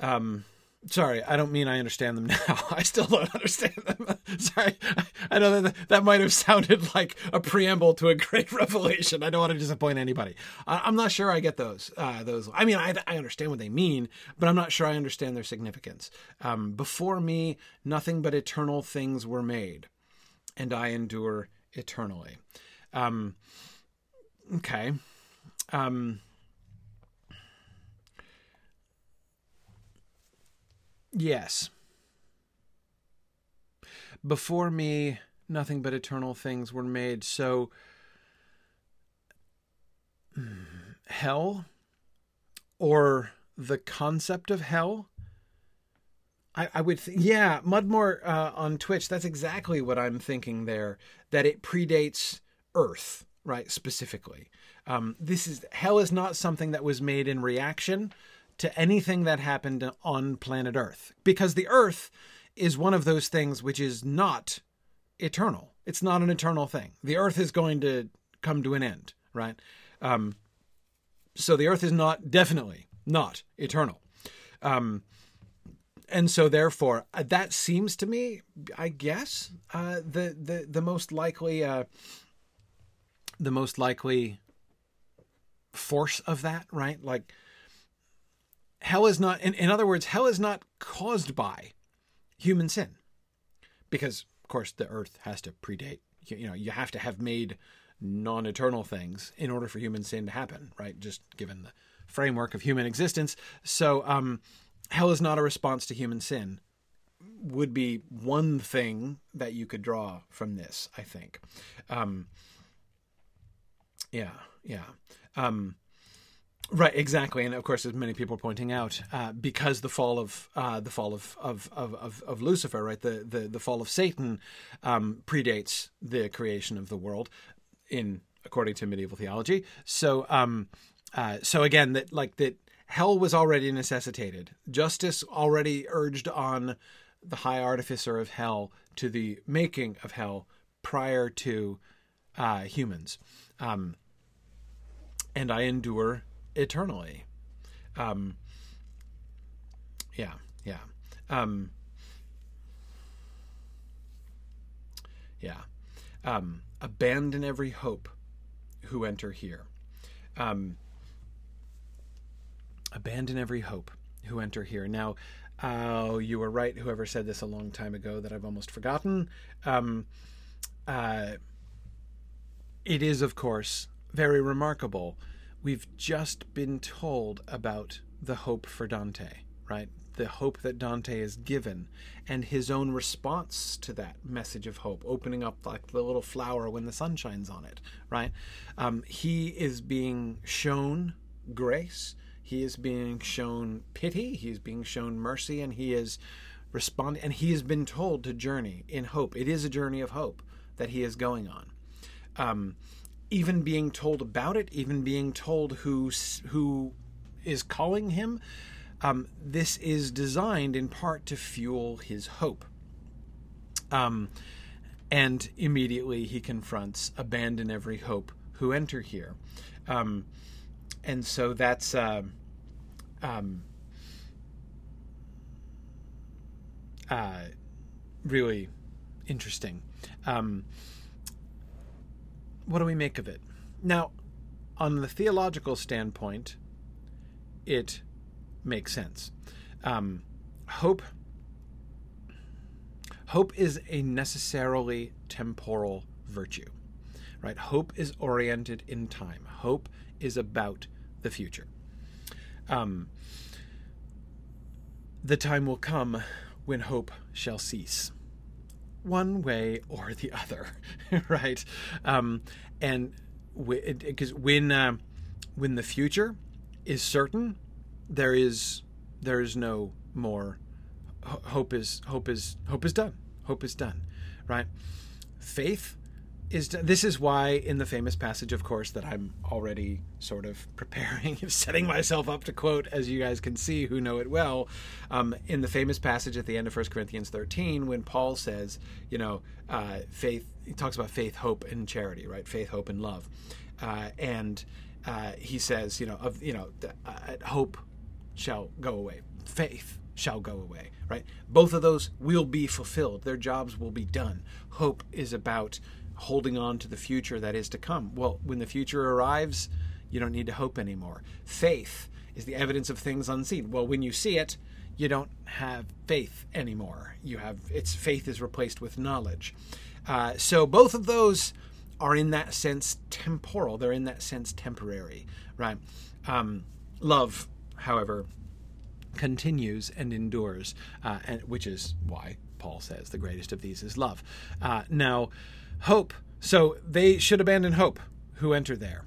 Um, sorry, I don't mean I understand them now. I still don't understand them. sorry, I know that that might have sounded like a preamble to a great revelation. I don't want to disappoint anybody. I, am not sure I get those. Uh, those. I mean, I, I, understand what they mean, but I'm not sure I understand their significance. Um, before me, nothing but eternal things were made, and I endure eternally. Um, okay. Um, Yes. Before me, nothing but eternal things were made. So, hell or the concept of hell? I, I would, yeah, Mudmore uh, on Twitch. That's exactly what I'm thinking there. That it predates Earth, right? Specifically, um, this is hell is not something that was made in reaction to anything that happened on planet Earth because the Earth is one of those things which is not eternal. It's not an eternal thing. The Earth is going to come to an end, right? Um, so the Earth is not definitely not eternal. Um, and so therefore uh, that seems to me i guess uh, the the the most likely uh, the most likely force of that right like hell is not in, in other words hell is not caused by human sin. Because of course the earth has to predate you, you know you have to have made non-eternal things in order for human sin to happen right? Just given the framework of human existence. So um, hell is not a response to human sin. Would be one thing that you could draw from this i think. Um, yeah yeah. Um, Right, exactly, and of course, as many people are pointing out, uh, because the fall of uh, the fall of, of of, of Lucifer, right, the, the the fall of Satan, um, predates the creation of the world, in according to medieval theology. So, um, uh, so again, that like that, hell was already necessitated. Justice already urged on the high artificer of hell to the making of hell prior to uh, humans, um, and I endure eternally. Um, yeah, yeah. Um, yeah. Um, abandon every hope who enter here. Um, abandon every hope who enter here. Now, uh, you were right, whoever said this a long time ago that I've almost forgotten. Um, uh, it is, of course, very remarkable we've just been told about the hope for Dante, right? The hope that Dante is given and his own response to that message of hope, opening up like the little flower when the sun shines on it, right? Um, he is being shown grace, he is being shown pity, he is being shown mercy, and he is responding, and he has been told to journey in hope. It is a journey of hope that he is going on. Um, even being told about it, even being told who who is calling him, um, this is designed in part to fuel his hope. Um, and immediately he confronts abandon every hope who enter here. Um, and so that's uh, um, uh, really interesting. Um, what do we make of it? Now, on the theological standpoint, it makes sense. Um, hope hope is a necessarily temporal virtue right hope is oriented in time hope is about the future um, the time will come when hope shall cease one way or the other, right? Um, and because when uh, when the future is certain, there is there is no more hope is hope is hope is done. Hope is done, right? Faith is this is why in the famous passage of course that i'm already sort of preparing setting myself up to quote as you guys can see who know it well um, in the famous passage at the end of 1 corinthians 13 when paul says you know uh, faith he talks about faith hope and charity right? Faith hope and love. Uh, and uh, he says you know of you know uh, hope shall go away. Faith shall go away right? Both of those will be fulfilled. Their jobs will be done. Hope is about holding on to the future that is to come. Well, when the future arrives, you don't need to hope anymore. Faith is the evidence of things unseen. Well, when you see it, you don't have faith anymore. You have its faith is replaced with knowledge. Uh, so both of those are in that sense temporal. They're in that sense temporary, right? Um, love, however, continues and endures, uh, and which is why Paul says the greatest of these is love. Uh, now Hope. So they should abandon hope who enter there.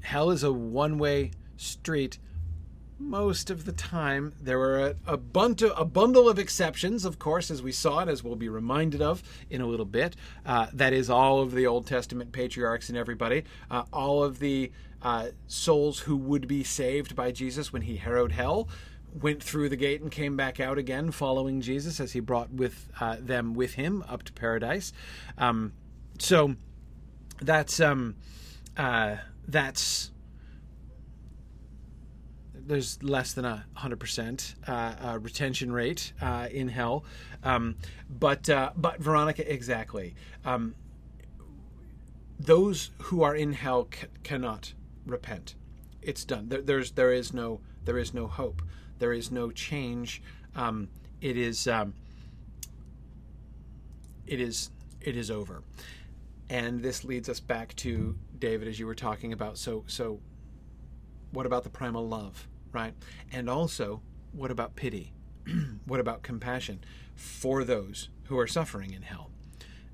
Hell is a one way street most of the time. There were a, a, bunch a bundle of exceptions, of course, as we saw it, as we'll be reminded of in a little bit. Uh, that is all of the Old Testament patriarchs and everybody, uh, all of the uh, souls who would be saved by Jesus when he harrowed hell. Went through the gate and came back out again, following Jesus as he brought with uh, them with him up to paradise. Um, so that's um uh that's there's less than a hundred percent uh, uh, retention rate uh, in hell, um, but uh, but Veronica exactly. Um, those who are in hell c- cannot repent. It's done. There, there's there is no there is no hope. There is no change. Um, it is um, it is it is over and this leads us back to David as you were talking about so so what about the primal love right? And also what about pity? What about compassion for those who are suffering in hell?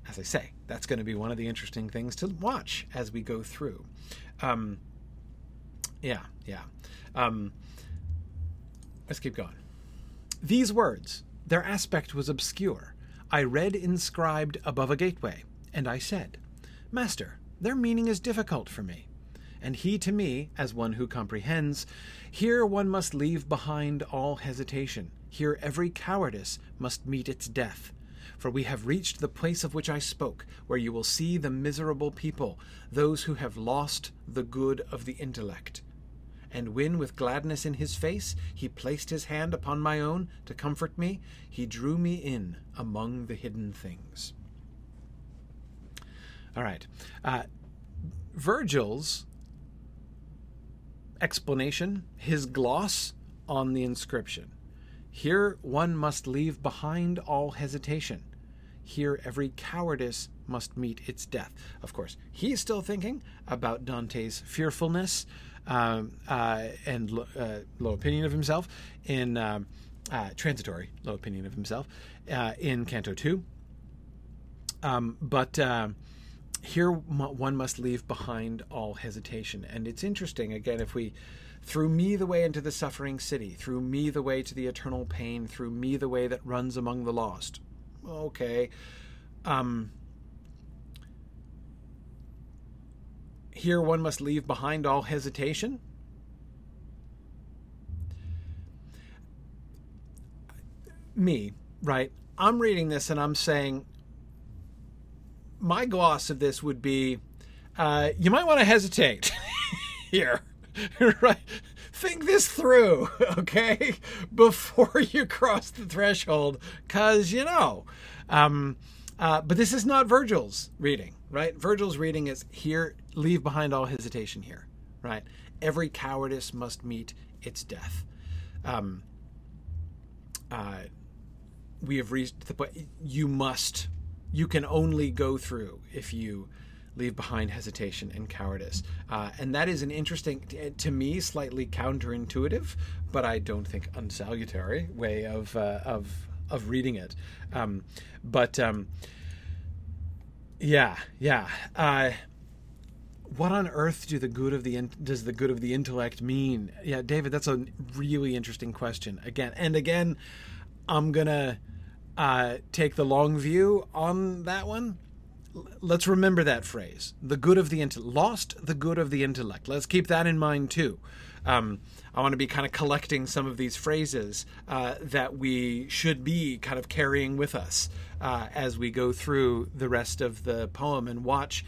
As I say that's going to be one of the interesting things to watch as we go through. Um, yeah yeah. Um, let's keep going. These words their aspect was obscure. I read inscribed above a gateway and I said Master, their meaning is difficult for me. And he to me, as one who comprehends, here one must leave behind all hesitation. Here every cowardice must meet its death. For we have reached the place of which I spoke, where you will see the miserable people, those who have lost the good of the intellect. And when, with gladness in his face, he placed his hand upon my own to comfort me, he drew me in among the hidden things. All right. Uh, Virgil's explanation, his gloss on the inscription. Here one must leave behind all hesitation. Here every cowardice must meet its death. Of course, he's still thinking about Dante's fearfulness um, uh, and uh, low opinion of himself in um, uh, transitory low opinion of himself uh, in Canto 2. Um, but um, here one must leave behind all hesitation. And it's interesting, again, if we through me the way into the suffering city, through me the way to the eternal pain, through me the way that runs among the lost. Okay. Um, here one must leave behind all hesitation. Me, right? I'm reading this and I'm saying, my gloss of this would be uh, you might want to hesitate here, right? Think this through, okay, before you cross the threshold, because you know. Um, uh, but this is not Virgil's reading, right? Virgil's reading is here, leave behind all hesitation here, right? Every cowardice must meet its death. Um, uh, we have reached the point, you must you can only go through if you leave behind hesitation and cowardice. Uh, and that is an interesting, to me, slightly counterintuitive, but I don't think unsalutary way of uh, of of reading it. Um, but um, yeah, yeah. Uh, what on earth do the good of the in- does the good of the intellect mean? Yeah, David, that's a really interesting question. Again and again, I'm gonna uh, take the long view on that one. let's remember that phrase the good of the intellect lost the good of the intellect let's keep that in mind too um, i want to be kind of collecting some of these phrases uh, that we should be kind of carrying with us uh, as we go through the rest of the poem and watch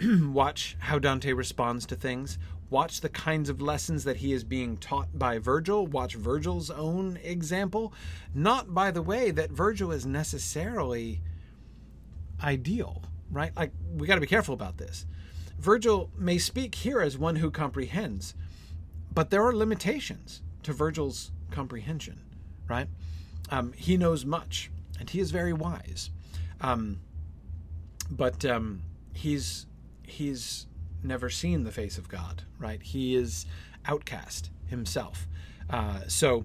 watch how dante responds to things watch the kinds of lessons that he is being taught by Virgil, watch Virgil's own example, not by the way that Virgil is necessarily ideal, right? Like, we got to be careful about this. Virgil may speak here as one who comprehends, but there are limitations to Virgil's comprehension, right? Um, he knows much, and he is very wise, um, but um, he's he's never seen the face of God, right? He is outcast himself. Uh, so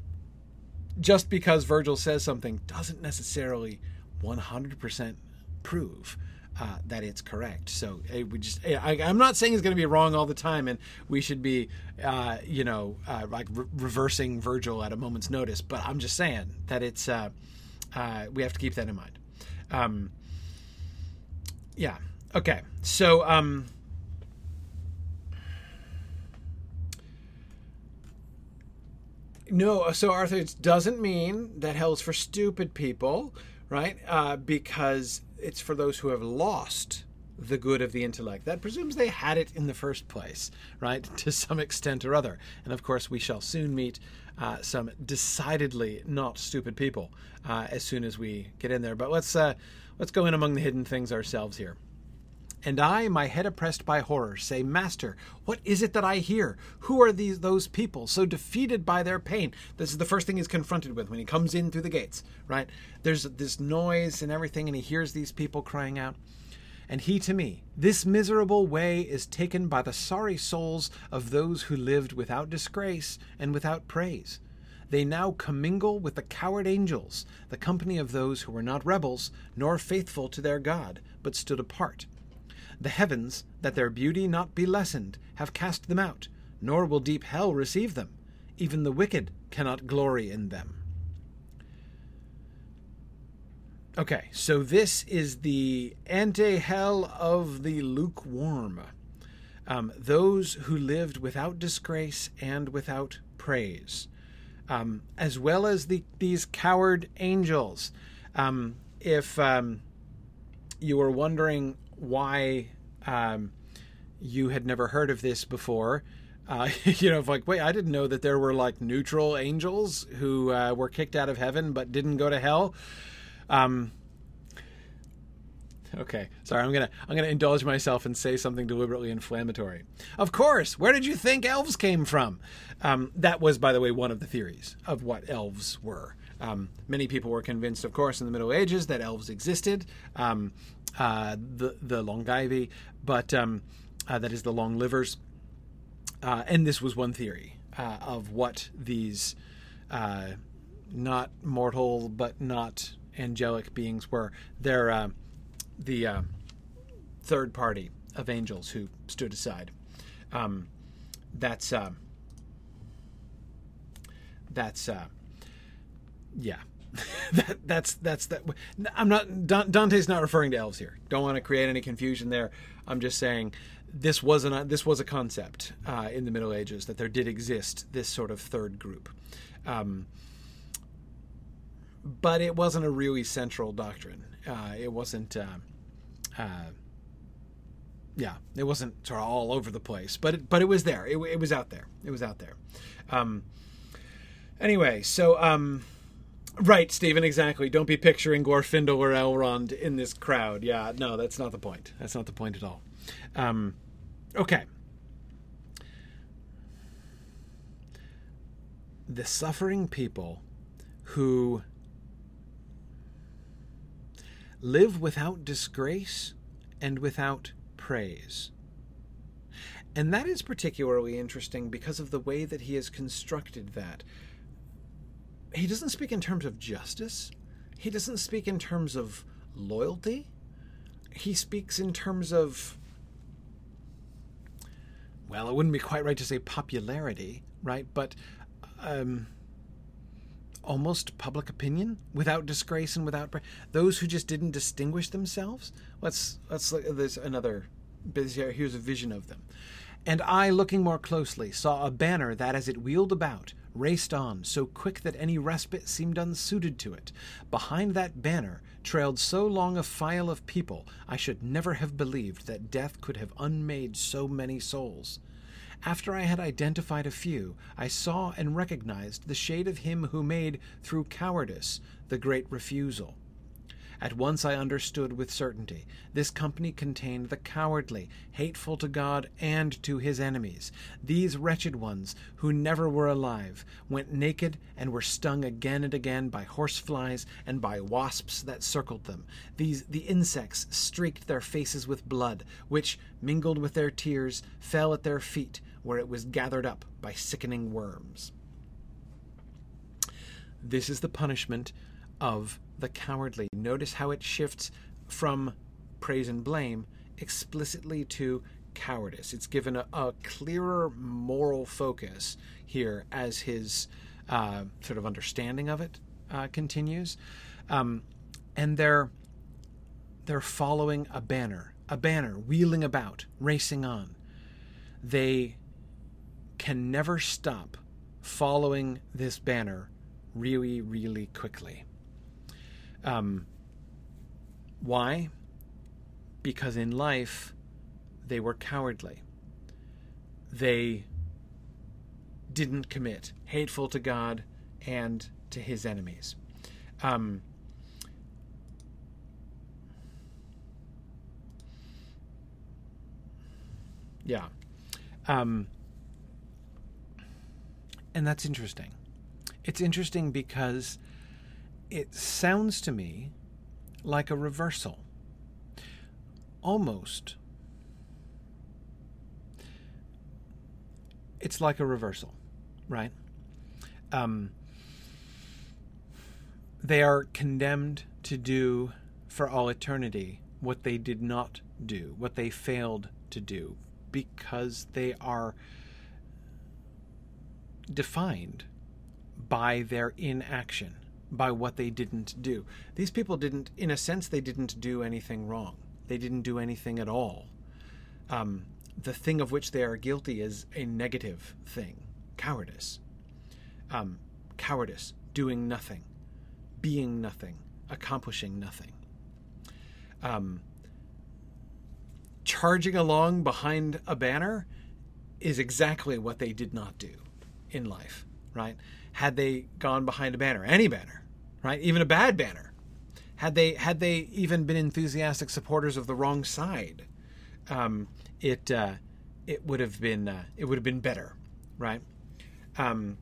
just because Virgil says something doesn't necessarily 100% prove uh, that it's correct. So uh, we just, I, am not saying it's going to be wrong all the time, and we should be, uh, you know, uh, like re- reversing Virgil at a moment's notice. But I'm just saying that it's, uh, uh, we have to keep that in mind. Um, yeah. Okay. So, um, No, so Arthur, it doesn't mean that hell's for stupid people, right? Uh, because it's for those who have lost the good of the intellect. That presumes they had it in the first place, right? To some extent or other. And of course, we shall soon meet uh, some decidedly not stupid people uh, as soon as we get in there. But let's uh, let's go in among the hidden things ourselves here. And I, my head oppressed by horror, say, Master, what is it that I hear? Who are these those people so defeated by their pain? This is the first thing he's confronted with when he comes in through the gates, right? There's this noise and everything, and he hears these people crying out. And he to me, this miserable way is taken by the sorry souls of those who lived without disgrace and without praise. They now commingle with the coward angels, the company of those who were not rebels, nor faithful to their God, but stood apart the heavens, that their beauty not be lessened, have cast them out, nor will deep hell receive them. Even the wicked cannot glory in them. Okay, so this is the ante hell of the lukewarm. Um, those who lived without disgrace and without praise, um, as well as the, these coward angels. Um, if um, you were wondering why um, you had never heard of this before. Uh, you know, like, wait, I didn't know that there were like neutral angels who uh, were kicked out of heaven but didn't go to hell. Um, okay, sorry, I'm gonna I'm gonna indulge myself and say something deliberately inflammatory. Of course, where did you think elves came from? Um, that was, by the way, one of the theories of what elves were. Um, many people were convinced, of course, in the Middle Ages that elves existed. Um, uh, the the Longaevi, but um, uh, that is the long livers. Uh, and this was one theory uh, of what these uh, not mortal but not angelic beings were. They're uh, the third party of angels who stood aside. Um, that's that's yeah that that's that's that. I'm not Dante's not referring to elves here. Don't want to create any confusion there. I'm just saying this wasn't this was a concept uh, in the Middle Ages that there did exist this sort of third group, um, but it wasn't a really central doctrine. Uh, it wasn't. Uh, uh yeah, it wasn't sort of all over the place, but it, but it was there. It, it was out there. It was out there. Um, anyway, so um, Right, Stephen, exactly. Don't be picturing Glorfindel or Elrond in this crowd. Yeah, no, that's not the point. That's not the point at all. Um, okay. The suffering people who live without disgrace and without praise. And that is particularly interesting because of the way that he has constructed that he doesn't speak in terms of justice. He doesn't speak in terms of loyalty. He speaks in terms of, well, it wouldn't be quite right to say popularity, right? But um, almost public opinion without disgrace and without those who just didn't distinguish themselves. Let's let's look. There's another. Here's a vision of them. And I, looking more closely, saw a banner that, as it wheeled about, raced on, so quick that any respite seemed unsuited to it. Behind that banner trailed so long a file of people, I should never have believed that death could have unmade so many souls. After I had identified a few, I saw and recognized the shade of him who made, through cowardice, the great refusal. At once I understood with certainty. This company contained the cowardly, hateful to God and to his enemies. These wretched ones, who never were alive, went naked and were stung again and again by horseflies and by wasps that circled them. These the insects streaked their faces with blood, which, mingled with their tears, fell at their feet, where it was gathered up by sickening worms. This is the punishment of the cowardly. Notice how it shifts from praise and blame explicitly to cowardice. It's given a, a clearer moral focus here as his uh, sort of understanding of it uh, continues, um, and they're they're following a banner, a banner wheeling about, racing on. They can never stop following this banner really, really quickly. Um, why? Because in life, they were cowardly. They didn't commit, hateful to God and to his enemies. Um, yeah. Um, and that's interesting. It's interesting because it sounds to me like a reversal. Almost. It's like a reversal, right? Um, they are condemned to do for all eternity what they did not do, what they failed to do, because they are defined by their inaction by what they didn't do. These people didn't, in a sense, they didn't do anything wrong. They didn't do anything at all. Um, the thing of which they are guilty is a negative thing cowardice. Um, cowardice, doing nothing, being nothing, accomplishing nothing. Um, charging along behind a banner is exactly what they did not do in life, right? Had they gone behind a banner, any banner, right? Even a bad banner. Had they had they even been enthusiastic supporters of the wrong side, um, it uh, it would have been uh, it would have been better, right? Um,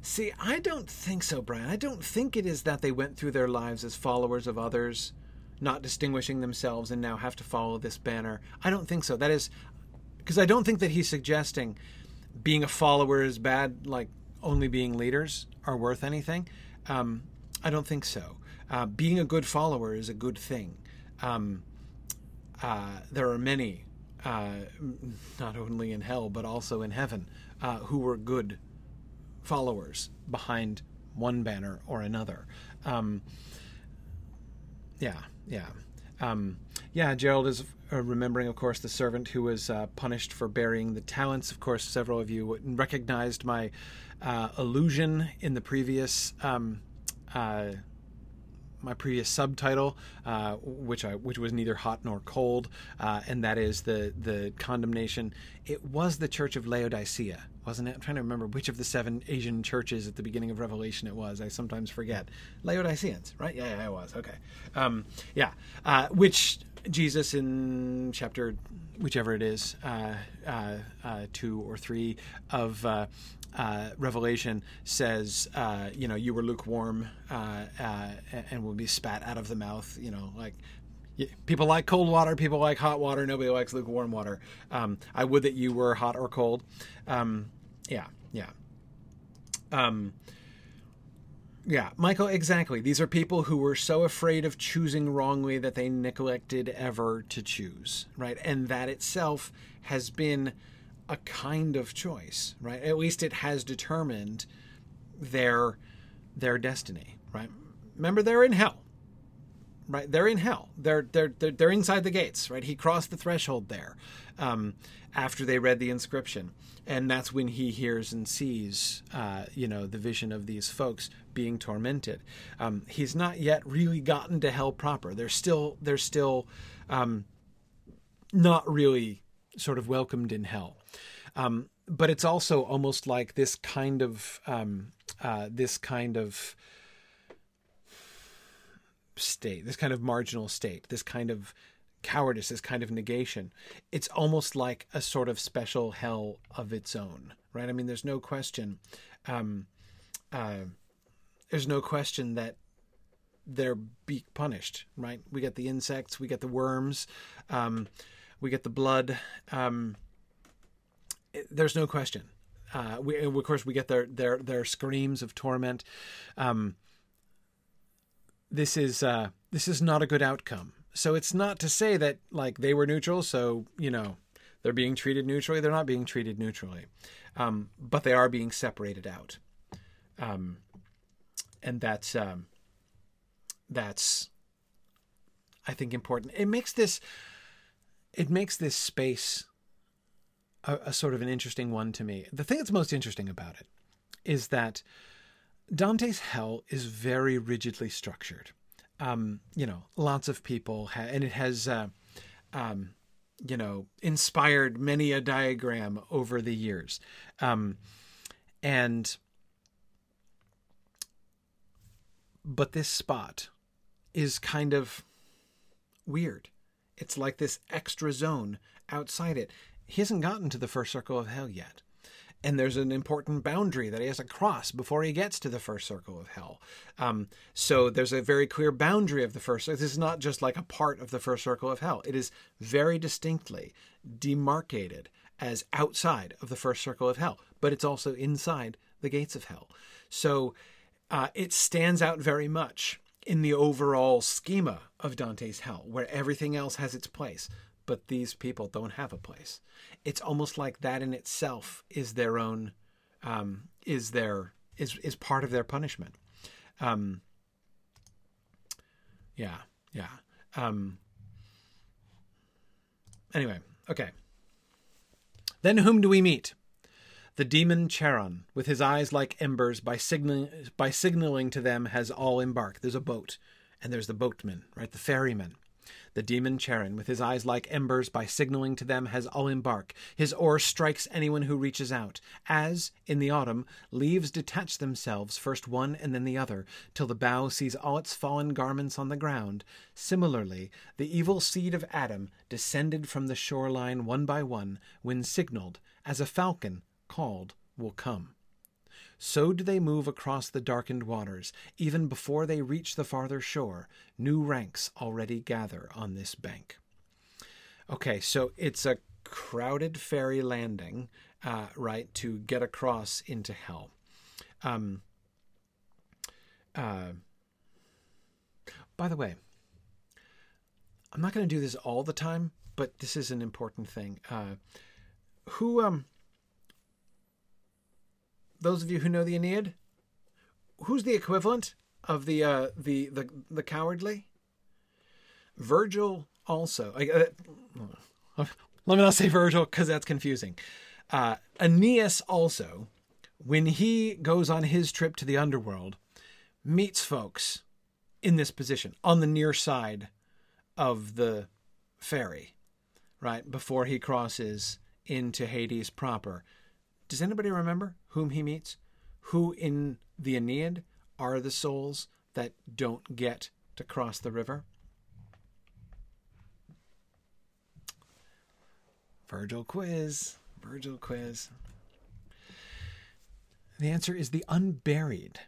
see, I don't think so, Brian. I don't think it is that they went through their lives as followers of others, not distinguishing themselves, and now have to follow this banner. I don't think so. That is because I don't think that he's suggesting being a follower is bad. Like only being leaders are worth anything? Um, I don't think so. Uh, being a good follower is a good thing. Um, uh, there are many, uh, not only in hell but also in heaven, uh, who were good followers behind one banner or another. Um, yeah, yeah. Um, yeah, Gerald is uh, remembering, of course, the servant who was uh, punished for burying the talents. Of course, several of you recognized my uh, illusion in the previous um, uh, my previous subtitle, uh, which I which was neither hot nor cold, uh, and that is the the condemnation. It was the Church of Laodicea, wasn't it? I'm trying to remember which of the seven Asian churches at the beginning of Revelation it was. I sometimes forget. Laodiceans, right? Yeah, yeah, it was. Okay, um, yeah, uh, which Jesus in chapter whichever it is, uh, uh, uh, two or three of uh, Revelation says, uh, you know, you were lukewarm uh, uh and will be spat out of the mouth. You know, like people like cold water, people like hot water. Nobody likes lukewarm water. Um, I would that you were hot or cold. Um, yeah, yeah. Um, yeah, Michael, exactly. These are people who were so afraid of choosing wrongly that they neglected ever to choose, right? And that itself has been a kind of choice, right? At least it has determined their their destiny, right? Remember, they're in hell, right? They're in hell. They're they're they're, they're inside the gates, right? He crossed the threshold there um, after they read the inscription, and that's when he hears and sees, uh, you know, the vision of these folks being tormented. Um, he's not yet really gotten to hell proper. They're still they're still um, not really sort of welcomed in hell. Um, but it's also almost like this kind of um, uh, this kind of state, this kind of marginal state, this kind of cowardice, this kind of negation. It's almost like a sort of special hell of its own, right? I mean, there's no question. Um, uh, there's no question that they're be punished, right? We get the insects, we get the worms, um, we get the blood. Um, there's no question. Uh, we, of course, we get their their their screams of torment. Um, this is uh, this is not a good outcome. So it's not to say that like they were neutral. So you know they're being treated neutrally. They're not being treated neutrally, um, but they are being separated out. Um, and that's um, that's I think important. It makes this it makes this space a, a, sort of an interesting one to me. The thing that's most interesting about it is that Dante's hell is very rigidly structured. Um, you know, lots of people, ha- and it has, uh, um, you know, inspired many a diagram over the years. Um, and, but this spot is kind of weird. It's like this extra zone outside it he hasn't gotten to the first circle of hell yet. And there's an important boundary that he has to cross before he gets to the first circle of hell. Um, so there's a very clear boundary of the first. This is not just like a part of the first circle of hell. It is very distinctly demarcated as outside of the first circle of hell, but it's also inside the gates of hell. So uh, it stands out very much in the overall schema of Dante's hell, where everything else has its place but these people don't have a place. It's almost like that in itself is their own, um, is their is is part of their punishment. Um, yeah, yeah. Um, anyway, okay. Then whom do we meet? The demon Charon, with his eyes like embers, by signaling by signaling to them, has all embarked. There's a boat, and there's the boatman, right, the ferryman. The demon Charon, with his eyes like embers, by signaling to them, has all embark. His oar strikes anyone who reaches out, as, in the autumn, leaves detach themselves, first one and then the other, till the bough sees all its fallen garments on the ground. Similarly, the evil seed of Adam descended from the shoreline one by one, when signaled, as a falcon called will come. So do they move across the darkened waters. Even before they reach the farther shore, new ranks already gather on this bank. Okay, so it's a crowded ferry landing, uh, right, to get across into hell. Um, uh, by the way, I'm not going to do this all the time, but this is an important thing. Uh, who um those of you who know the Aeneid, who's the equivalent of the uh, the the the cowardly? Virgil also. Uh, let me not say Virgil because that's confusing. Uh, Aeneas also, when he goes on his trip to the underworld, meets folks in this position on the near side of the ferry, right before he crosses into Hades proper. Does anybody remember whom he meets? Who in the Aeneid are the souls that don't get to cross the river? Virgil quiz. Virgil quiz. The answer is the unburied.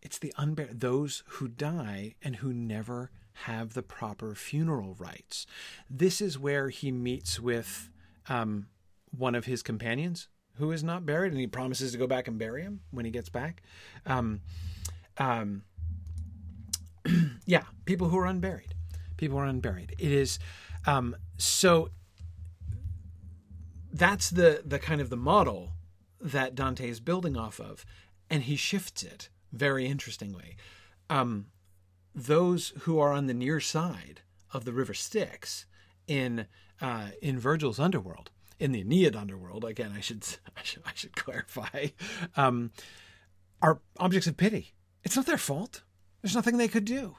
It's the unburied, those who die and who never have the proper funeral rites. This is where he meets with um, one of his companions, who is not buried, and he promises to go back and bury him when he gets back. Um, um, yeah, people who are unburied. People who are unburied. It is um, so. that's the the kind of the model that Dante is building off of, and he shifts it very interestingly. Um, those who are on the near side of the river Styx in uh, in Virgil's underworld, in the Aeneid underworld, again, I should I should, I should clarify, um, are objects of pity. It's not their fault. There's nothing they could do,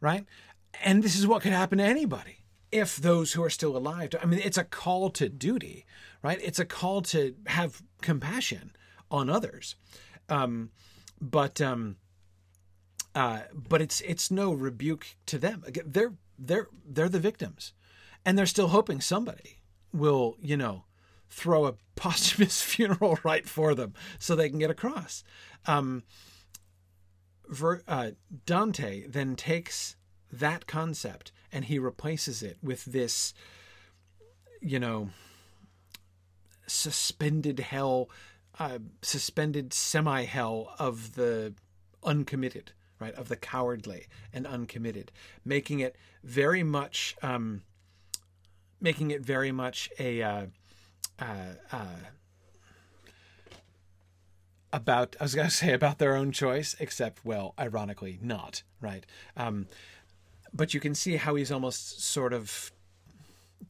right? And this is what could happen to anybody if those who are still alive. I mean, it's a call to duty, right? It's a call to have compassion on others. Um, but um, uh, but it's it's no rebuke to them. They're they're they're the victims, and they're still hoping somebody will you know throw a posthumous funeral right for them so they can get across. Um, Ver, uh, Dante then takes that concept and he replaces it with this, you know, suspended hell, uh, suspended semi hell of the uncommitted, right? Of the cowardly and uncommitted, making it very much, um, making it very much a, uh, uh, uh about I was going to say about their own choice, except well, ironically, not right. Um, but you can see how he's almost sort of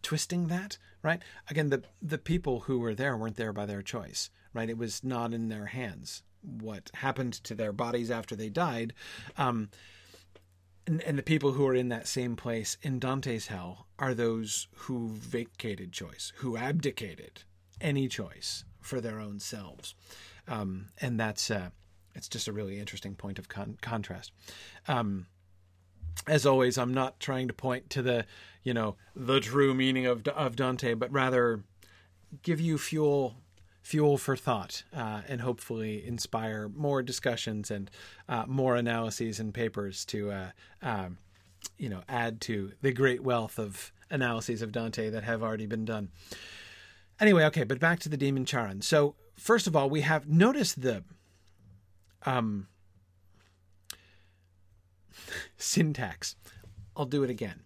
twisting that, right? Again, the the people who were there weren't there by their choice, right? It was not in their hands what happened to their bodies after they died. Um, and, and the people who are in that same place in Dante's hell are those who vacated choice, who abdicated any choice for their own selves um, and that's uh, it's just a really interesting point of con- contrast. Um, as always, I'm not trying to point to the you know the true meaning of of Dante, but rather give you fuel fuel for thought uh, and hopefully inspire more discussions and uh, more analyses and papers to uh, um, you know add to the great wealth of analyses of Dante that have already been done. Anyway, okay, but back to the demon Charon. So first of all, we have noticed the um, syntax. I'll do it again.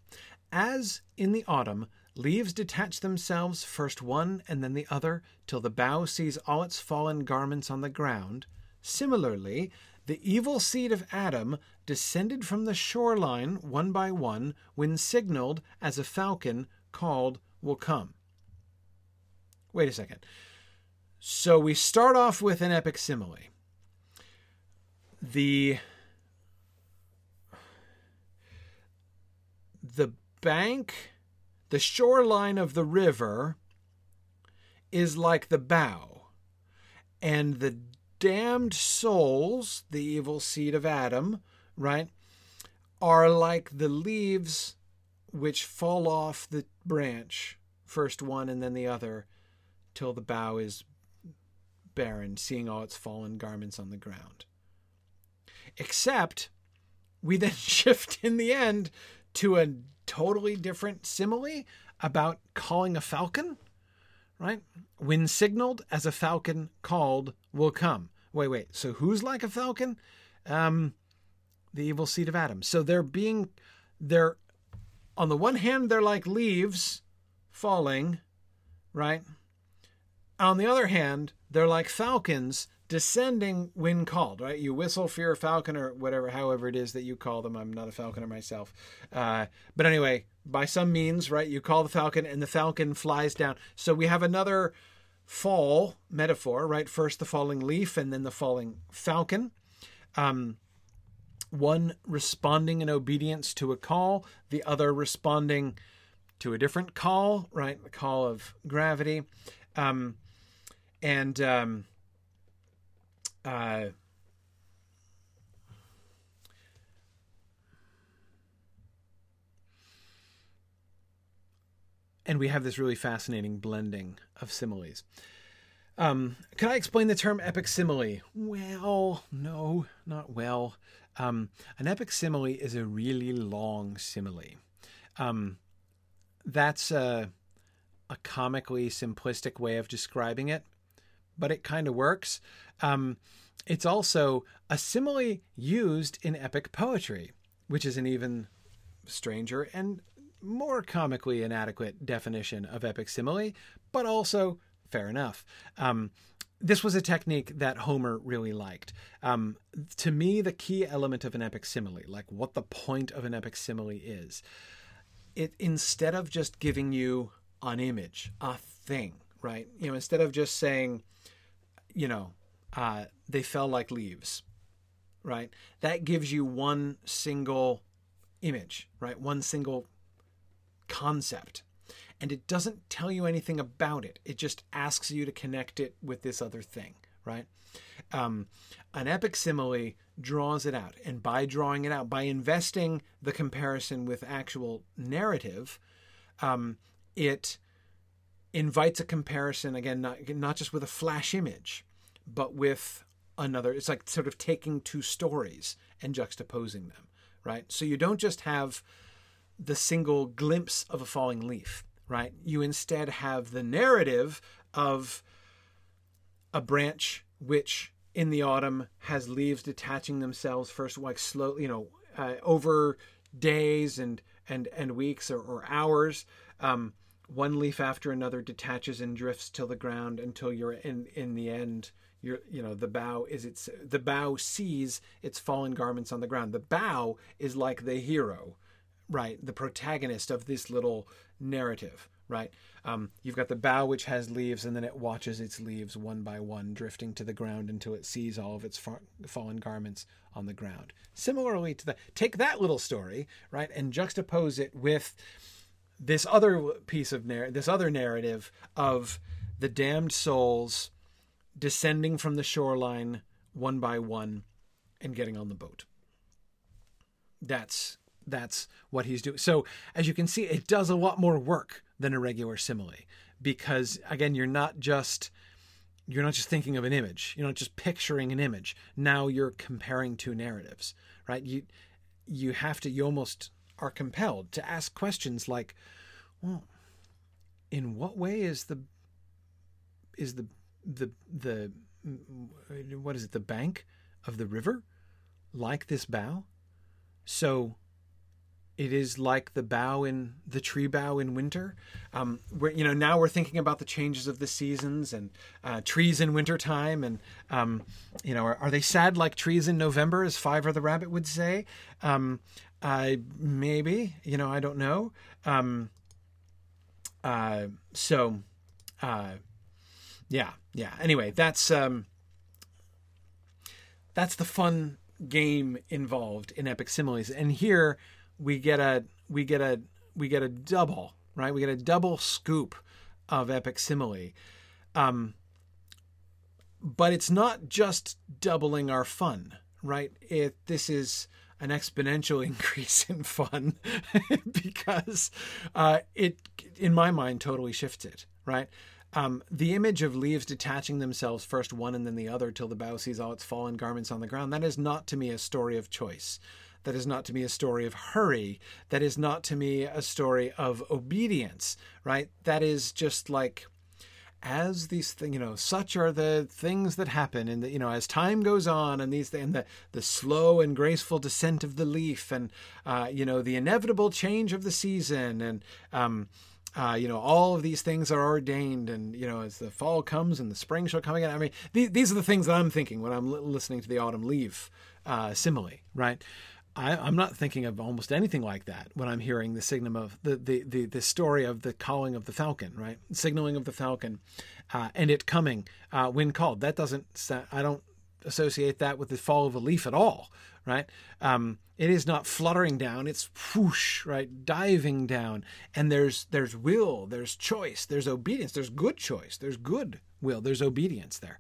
As in the autumn, leaves detach themselves, first one and then the other, till the bough sees all its fallen garments on the ground. Similarly, the evil seed of Adam descended from the shoreline one by one when signaled as a falcon called will come. Wait a second. So we start off with an epic simile. The the bank, the shoreline of the river is like the bough, and the damned souls, the evil seed of Adam, right, are like the leaves which fall off the branch, first one and then the other, till the bough is barren, seeing all its fallen garments on the ground. Except we then shift in the end to a totally different simile about calling a falcon, right? When signaled as a falcon called will come. Wait, wait. So who's like a falcon? Um, the evil seed of Adam. So they're being, they're, on the one hand, they're like leaves falling, right? On the other hand, they're like falcons descending when called, right? You whistle your falcon or whatever, however it is that you call them. I'm not a falconer myself. Uh, but anyway, by some means, right, you call the falcon and the falcon flies down. So we have another fall metaphor, right? First the falling leaf and then the falling falcon. Um, one responding in obedience to a call, the other responding to a different call, right? The call of gravity. Um, and um, uh, and we have this really fascinating blending of similes. Um, can I explain the term epic simile? Well, no, not well. Um, an epic simile is a really long simile. Um, that's a, a comically simplistic way of describing it but it kind of works. Um, it's also a simile used in epic poetry, which is an even stranger and more comically inadequate definition of epic simile, but also fair enough. Um, this was a technique that Homer really liked. Um, to me, the key element of an epic simile, like what the point of an epic simile is, it instead of just giving you an image, a thing, right? You know, instead of just saying, you know, uh, they fell like leaves, right? That gives you one single image, right? One single concept. And it doesn't tell you anything about it. It just asks you to connect it with this other thing, right? Um, an epic simile draws it out. And by drawing it out, by investing the comparison with actual narrative, um, it invites a comparison again, not, not just with a flash image, but with another. It's like sort of taking two stories and juxtaposing them, right? So you don't just have the single glimpse of a falling leaf, right? You instead have the narrative of a branch which in the autumn has leaves detaching themselves first like slow you know uh, over days and and and weeks or, or hours um, one leaf after another detaches and drifts till the ground until you're in in the end you're you know the bough is its the bough sees its fallen garments on the ground. The bough is like the hero right? The protagonist of this little narrative right? Um, you've got the bough which has leaves and then it watches its leaves one by one drifting to the ground until it sees all of its fa- fallen garments on the ground. Similarly to that take that little story right and juxtapose it with this other piece of narr- this other narrative of the damned souls descending from the shoreline one by one and getting on the boat. That's that's what he's doing. So as you can see, it does a lot more work than a regular simile because again, you're not just you're not just thinking of an image. You're not just picturing an image. Now you're comparing two narratives, right? You you have to you almost are compelled to ask questions like, well, in what way is the is the the the what is it the bank of the river like this bough so it is like the bough in the tree bough in winter. Um, we're, you know, now we're thinking about the changes of the seasons and uh, trees in wintertime. And, um, you know, are, are, they sad like trees in November, as Fiver the Rabbit would say? Um, I maybe, you know, I don't know. Um, uh, so, uh, yeah, yeah. Anyway, that's um, that's the fun game involved in epic similes, and here we get a we get a we get a double right. We get a double scoop of epic simile. Um, but it's not just doubling our fun, right? It this is an exponential increase in fun because uh, it, in my mind, totally shifts it, right? Um, the image of leaves detaching themselves, first one and then the other, till the bough sees all its fallen garments on the ground, that is not to me a story of choice. That is not to me a story of hurry. That is not to me a story of obedience, right? That is just like as these things, you know, such are the things that happen, and you know, as time goes on, and these and the the slow and graceful descent of the leaf, and uh, you know, the inevitable change of the season, and um, uh, you know, all of these things are ordained, and you know, as the fall comes and the spring shall come again. I mean, th- these are the things that I'm thinking when I'm li- listening to the autumn leaf uh, simile, right? I, am not thinking of almost anything like that when I'm hearing the signum of the, the, the, the story of the calling of the falcon, right? Signaling of the falcon, uh, and it coming uh, when called. That doesn't. I don't associate that with the fall of a leaf at all, right? Um, it is not fluttering down; it's whoosh, right, diving down. And there's there's will, there's choice, there's obedience, there's good choice, there's good will, there's obedience there.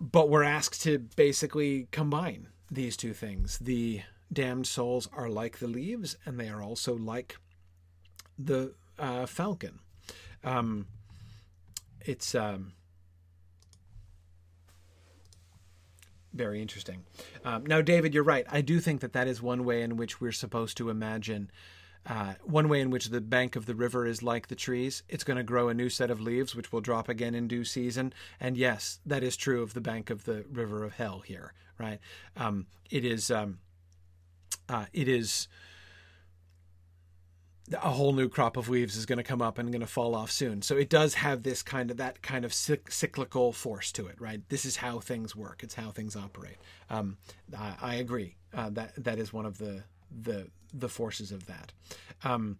But we're asked to basically combine these two things. The damned souls are like the leaves, and they are also like the uh, falcon. Um, it's um, very interesting. Um, now, David, you're right. I do think that that is one way in which we're supposed to imagine. Uh, one way in which the bank of the river is like the trees, it's going to grow a new set of leaves, which will drop again in due season. And yes, that is true of the bank of the river of hell here, right? Um, it is, um, uh, it is, a whole new crop of leaves is going to come up and going to fall off soon. So it does have this kind of that kind of cyclical force to it, right? This is how things work. It's how things operate. Um, I, I, agree. Uh, that that is one of the the the forces of that. Um,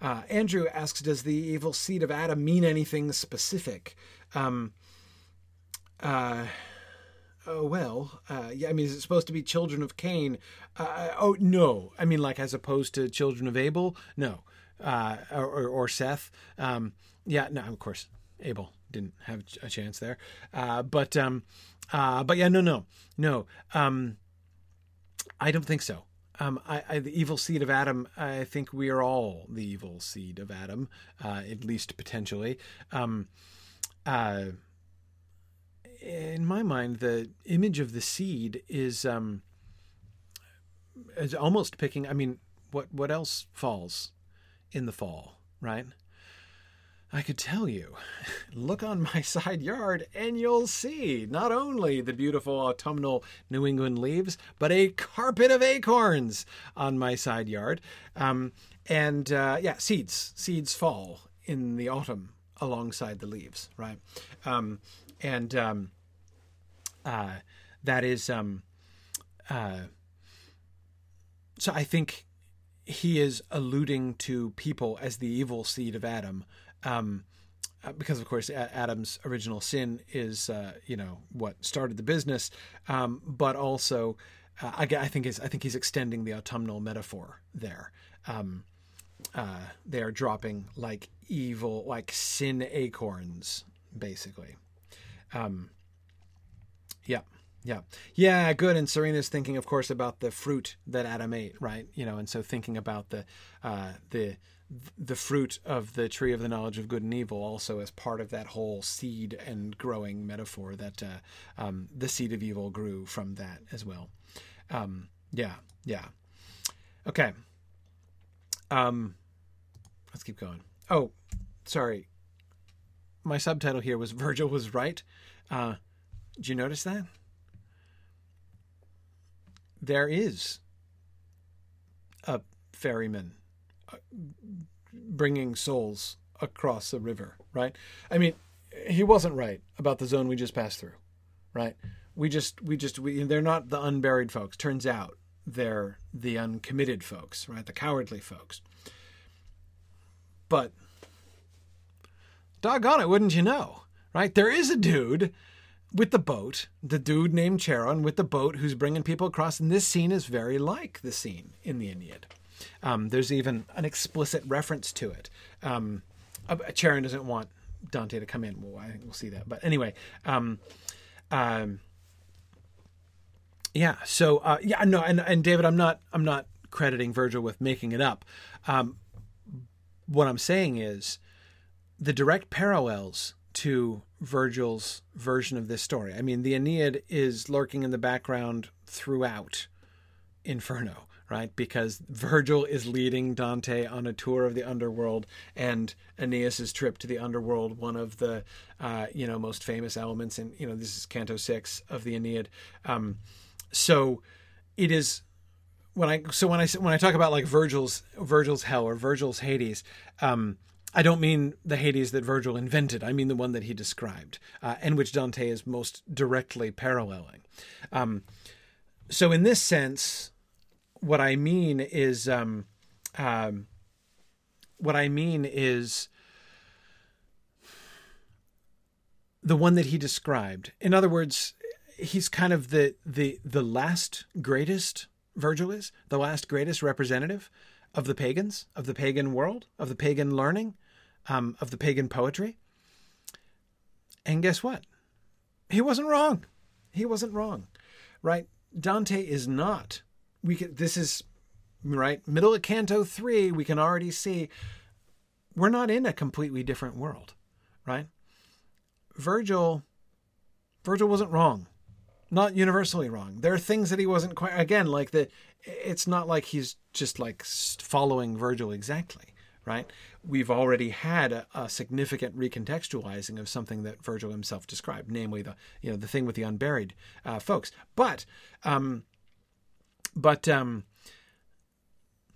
uh, Andrew asks, does the evil seed of Adam mean anything specific? Um, uh, oh, well, uh, yeah, I mean, is it supposed to be children of Cain? Uh, oh, no. I mean, like as opposed to children of Abel? No. Uh, or, or, Seth? Um, yeah, no, of course, Abel didn't have a chance there. Uh, but, um, but yeah, no, no, no. Um, I don't think so. Um, I, I, the evil seed of Adam. I think we are all the evil seed of Adam, uh, at least potentially. Um, uh, in my mind, the image of the seed is um, is almost picking. I mean, what what else falls in the fall, right? I could tell you, look on my side yard and you'll see not only the beautiful autumnal New England leaves, but a carpet of acorns on my side yard. Um, and uh, yeah, seeds. Seeds fall in the autumn alongside the leaves, right? Um, and um, uh, that is. Um, uh, so I think he is alluding to people as the evil seed of Adam um, uh, because of course Adam's original sin is uh, you know what started the business, um, but also uh, I, I, think is I think he's extending the autumnal metaphor there. Um, uh, they are dropping like evil, like sin acorns, basically. Um, yeah, yeah, yeah, good. And Serena's thinking, of course, about the fruit that Adam ate, right? You know, and so thinking about the uh, the the fruit of the tree of the knowledge of good and evil also as part of that whole seed and growing metaphor that uh, um, the seed of evil grew from that as well. Um, yeah, yeah. Okay. Um, let's keep going. Oh, sorry. My subtitle here was Virgil was right. Uh, did you notice that? There is a ferryman bringing souls across a river, right? I mean, he wasn't right about the zone we just passed through, right? We just, we just, we, they're not the unburied folks. Turns out they're the uncommitted folks, right? The cowardly folks. But, doggone it, wouldn't you know, right? There is a dude with the boat, the dude named Charon with the boat who's bringing people across, and this scene is very like the scene in the Aeneid. Um, there's even an explicit reference to it. Um, uh, Charon doesn't want Dante to come in. Well, I think we'll see that. But anyway, um, um, yeah. So uh, yeah, no, and and David, I'm not I'm not crediting Virgil with making it up. Um, what I'm saying is the direct parallels to Virgil's version of this story. I mean, the Aeneid is lurking in the background throughout Inferno right? Because Virgil is leading Dante on a tour of the underworld, and Aeneas's trip to the underworld, one of the uh, you know most famous elements in you know this is Canto six of the Aeneid. Um, so it is when I so when I when I talk about like Virgil's Virgil's hell or Virgil's Hades. Um, I don't mean the Hades that Virgil invented. I mean the one that he described, uh, and which Dante is most directly paralleling. Um, so, in this sense, what I mean is, um, um, what I mean is the one that he described. In other words, he's kind of the the the last greatest Virgil is the last greatest representative of the pagans, of the pagan world, of the pagan learning, um, of the pagan poetry. And guess what? He wasn't wrong. He wasn't wrong, right? Dante is not we can this is right middle of canto 3 we can already see we're not in a completely different world right virgil virgil wasn't wrong not universally wrong there are things that he wasn't quite again like the it's not like he's just like following virgil exactly right we've already had a, a significant recontextualizing of something that virgil himself described namely the you know the thing with the unburied uh, folks but um but um,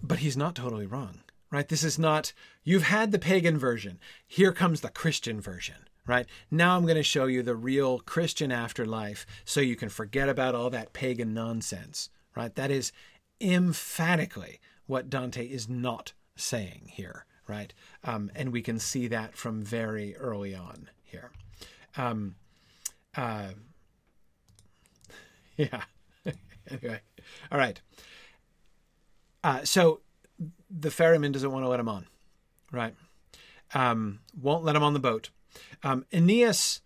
but he's not totally wrong, right? This is not, you've had the pagan version. Here comes the Christian version, right? Now I'm going to show you the real Christian afterlife so you can forget about all that pagan nonsense, right? That is emphatically what Dante is not saying here, right? Um, and we can see that from very early on here. Um, uh, yeah. anyway, all right. Uh, so the ferryman doesn't want to let him on, right? Um, won't let him on the boat. Um, Aeneas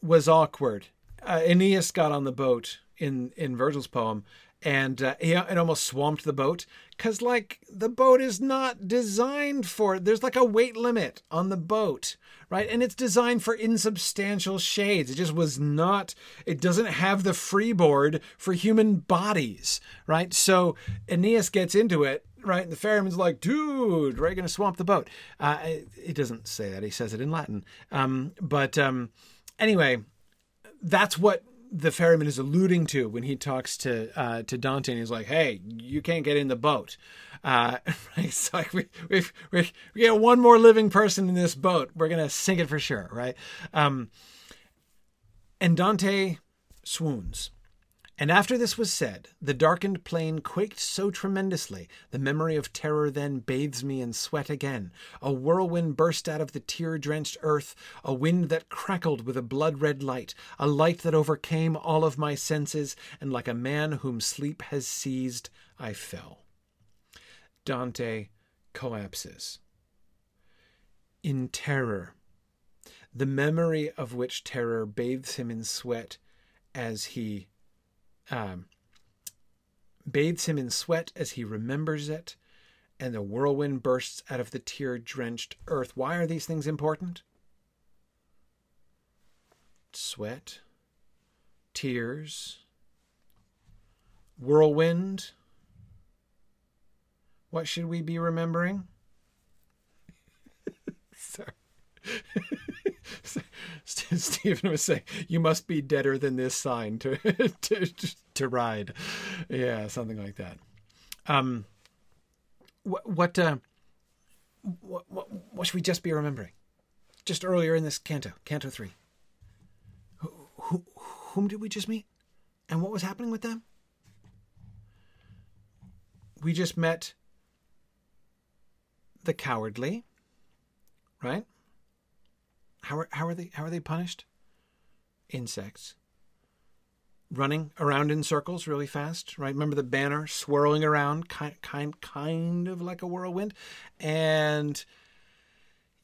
was awkward. Uh, Aeneas got on the boat in in Virgil's poem, and uh, he, it almost swamped the boat because like the boat is not designed for there's like a weight limit on the boat right? And it's designed for insubstantial shades. It just was not it doesn't have the freeboard for human bodies right? So aeneas gets into it right? And the ferryman's like dude right gonna swamp the boat. Uh, it, doesn't say that. He says it in latin. Um, but um, anyway that's what the ferryman is alluding to when he talks to uh, to Dante, and he's like, "Hey, you can't get in the boat." Uh, it's like we we we get one more living person in this boat, we're gonna sink it for sure, right? Um, and Dante swoons. And after this was said, the darkened plain quaked so tremendously, the memory of terror then bathes me in sweat again. A whirlwind burst out of the tear drenched earth, a wind that crackled with a blood red light, a light that overcame all of my senses, and like a man whom sleep has seized, I fell. Dante collapses. In terror, the memory of which terror bathes him in sweat as he um, bathes him in sweat as he remembers it, and the whirlwind bursts out of the tear drenched earth. Why are these things important? Sweat, tears, whirlwind. What should we be remembering? Sorry. Stephen was saying, "You must be deader than this sign to to to ride." Yeah, something like that. Um, what what, uh, what what what should we just be remembering? Just earlier in this canto, canto three. Who, who whom did we just meet, and what was happening with them? We just met the cowardly, right? How are, how are they how are they punished? Insects. Running around in circles really fast, right? Remember the banner swirling around, kind kind kind of like a whirlwind, and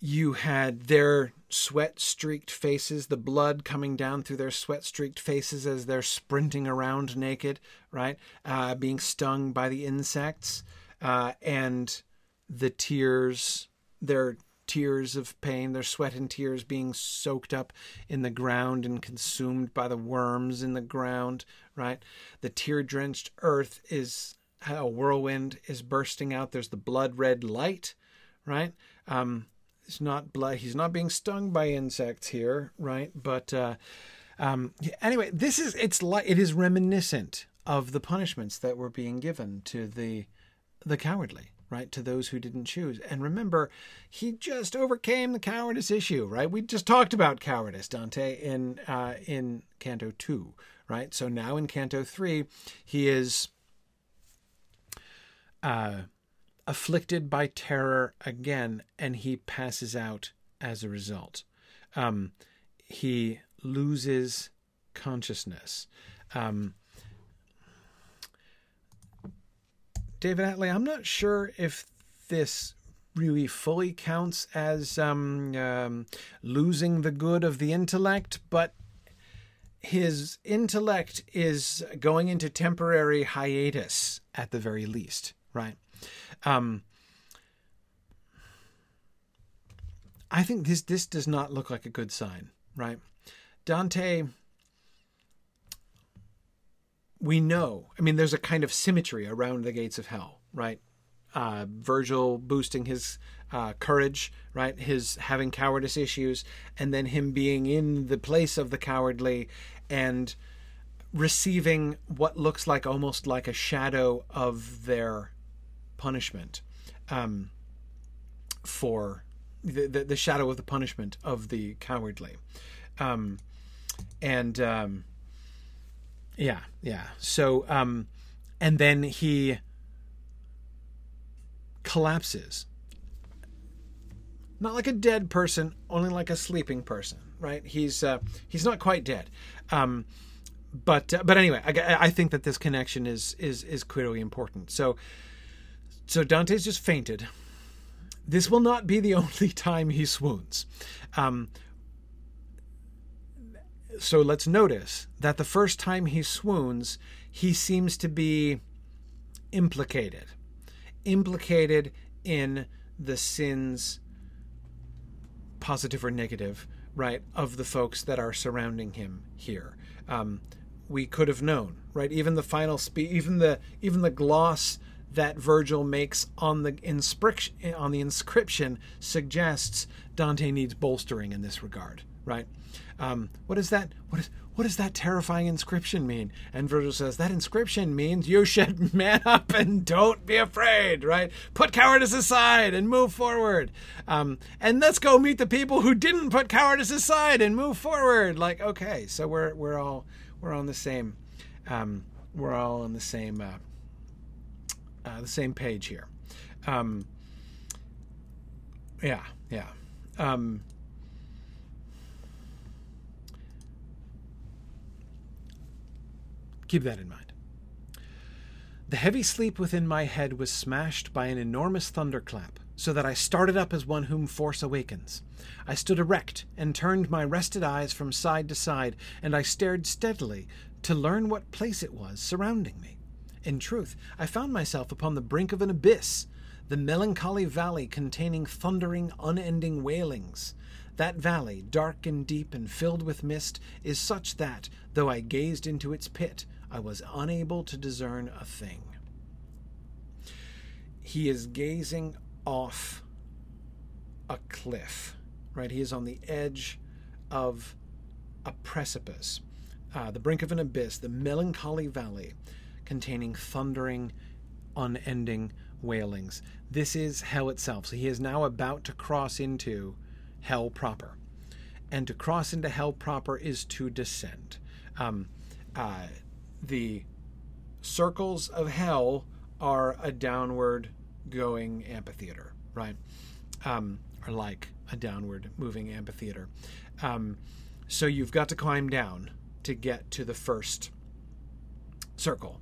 you had their sweat streaked faces, the blood coming down through their sweat streaked faces as they're sprinting around naked, right? Uh, being stung by the insects, uh, and the tears, their tears of pain, their sweat and tears being soaked up in the ground and consumed by the worms in the ground, right? The tear drenched earth is a whirlwind is bursting out. There's the blood red light, right? Um, it's not blood. He's not being stung by insects here, right? But uh, um, anyway, this is it's like it is reminiscent of the punishments that were being given to the the cowardly, right, to those who didn't choose. And remember, he just overcame the cowardice issue, right? We just talked about cowardice, Dante, in uh, in Canto two, right? So now in Canto three, he is uh, afflicted by terror again, and he passes out as a result. Um, he loses consciousness. Um, David Atlee, I'm not sure if this really fully counts as um, um, losing the good of the intellect, but his intellect is going into temporary hiatus at the very least, right? Um, I think this this does not look like a good sign, right? Dante we know, I mean, there's a kind of symmetry around the gates of hell, right? Uh, Virgil boosting his uh, courage, right? His having cowardice issues, and then him being in the place of the cowardly and receiving what looks like almost like a shadow of their punishment. Um, for the, the, the shadow of the punishment of the cowardly. Um, and um, yeah, yeah. So, um, and then he collapses. Not like a dead person, only like a sleeping person, right? He's uh, he's not quite dead. Um, but uh, but anyway, I, I think that this connection is is is clearly important. So so Dante's just fainted. This will not be the only time he swoons. Um, so let's notice that the first time he swoons, he seems to be implicated, implicated in the sins, positive or negative, right, of the folks that are surrounding him here. Um, we could have known, right? Even the final speech, even the even the gloss that Virgil makes on the inscription on the inscription suggests Dante needs bolstering in this regard, right? Um, what is that? What is what does that terrifying inscription mean? And Virgil says that inscription means you should man up and don't be afraid, right? Put cowardice aside and move forward. Um, and let's go meet the people who didn't put cowardice aside and move forward. Like, okay, so we're we're all we're on the same um, we're all on the same uh, uh, the same page here. Um, yeah, yeah. Um, keep that in mind. The heavy sleep within my head was smashed by an enormous thunderclap, so that I started up as one whom force awakens. I stood erect and turned my rested eyes from side to side, and I stared steadily to learn what place it was surrounding me. In truth, I found myself upon the brink of an abyss, the melancholy valley containing thundering, unending wailings. That valley, dark and deep and filled with mist, is such that, though I gazed into its pit, I was unable to discern a thing. He is gazing off a cliff, right? He is on the edge of a precipice, uh, the brink of an abyss, the melancholy valley containing thundering, unending wailings. This is hell itself. So he is now about to cross into hell proper. And to cross into hell proper is to descend. Um, uh, the circles of hell are a downward going amphitheater, right? Um, or like a downward moving amphitheater. Um, so you've got to climb down to get to the first circle.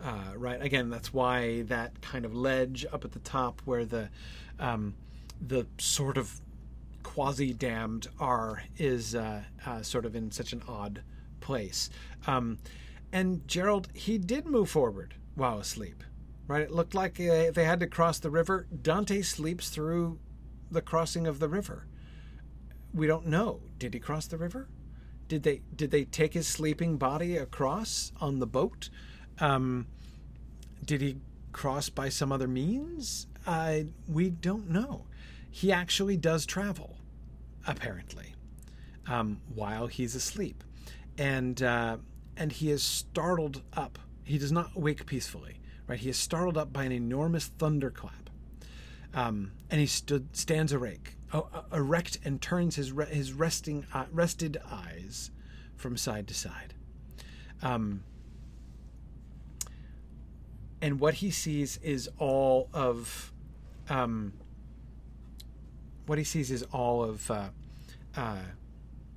Uh, right again that's why that kind of ledge up at the top where the um, the sort of quasi damned are is uh, uh, sort of in such an odd place um, and Gerald he did move forward while asleep right? It looked like they had to cross the river. Dante sleeps through the crossing of the river. We don't know. Did he cross the river? Did they did they take his sleeping body across on the boat? Um, did he cross by some other means? Uh, we don't know. He actually does travel, apparently, um, while he's asleep, and uh, and he is startled up. He does not wake peacefully, right? He is startled up by an enormous thunderclap, um, and he stood stands erect, erect, and turns his re- his resting uh, rested eyes from side to side. Um, and what he sees is all of um, what he sees is all of uh, uh,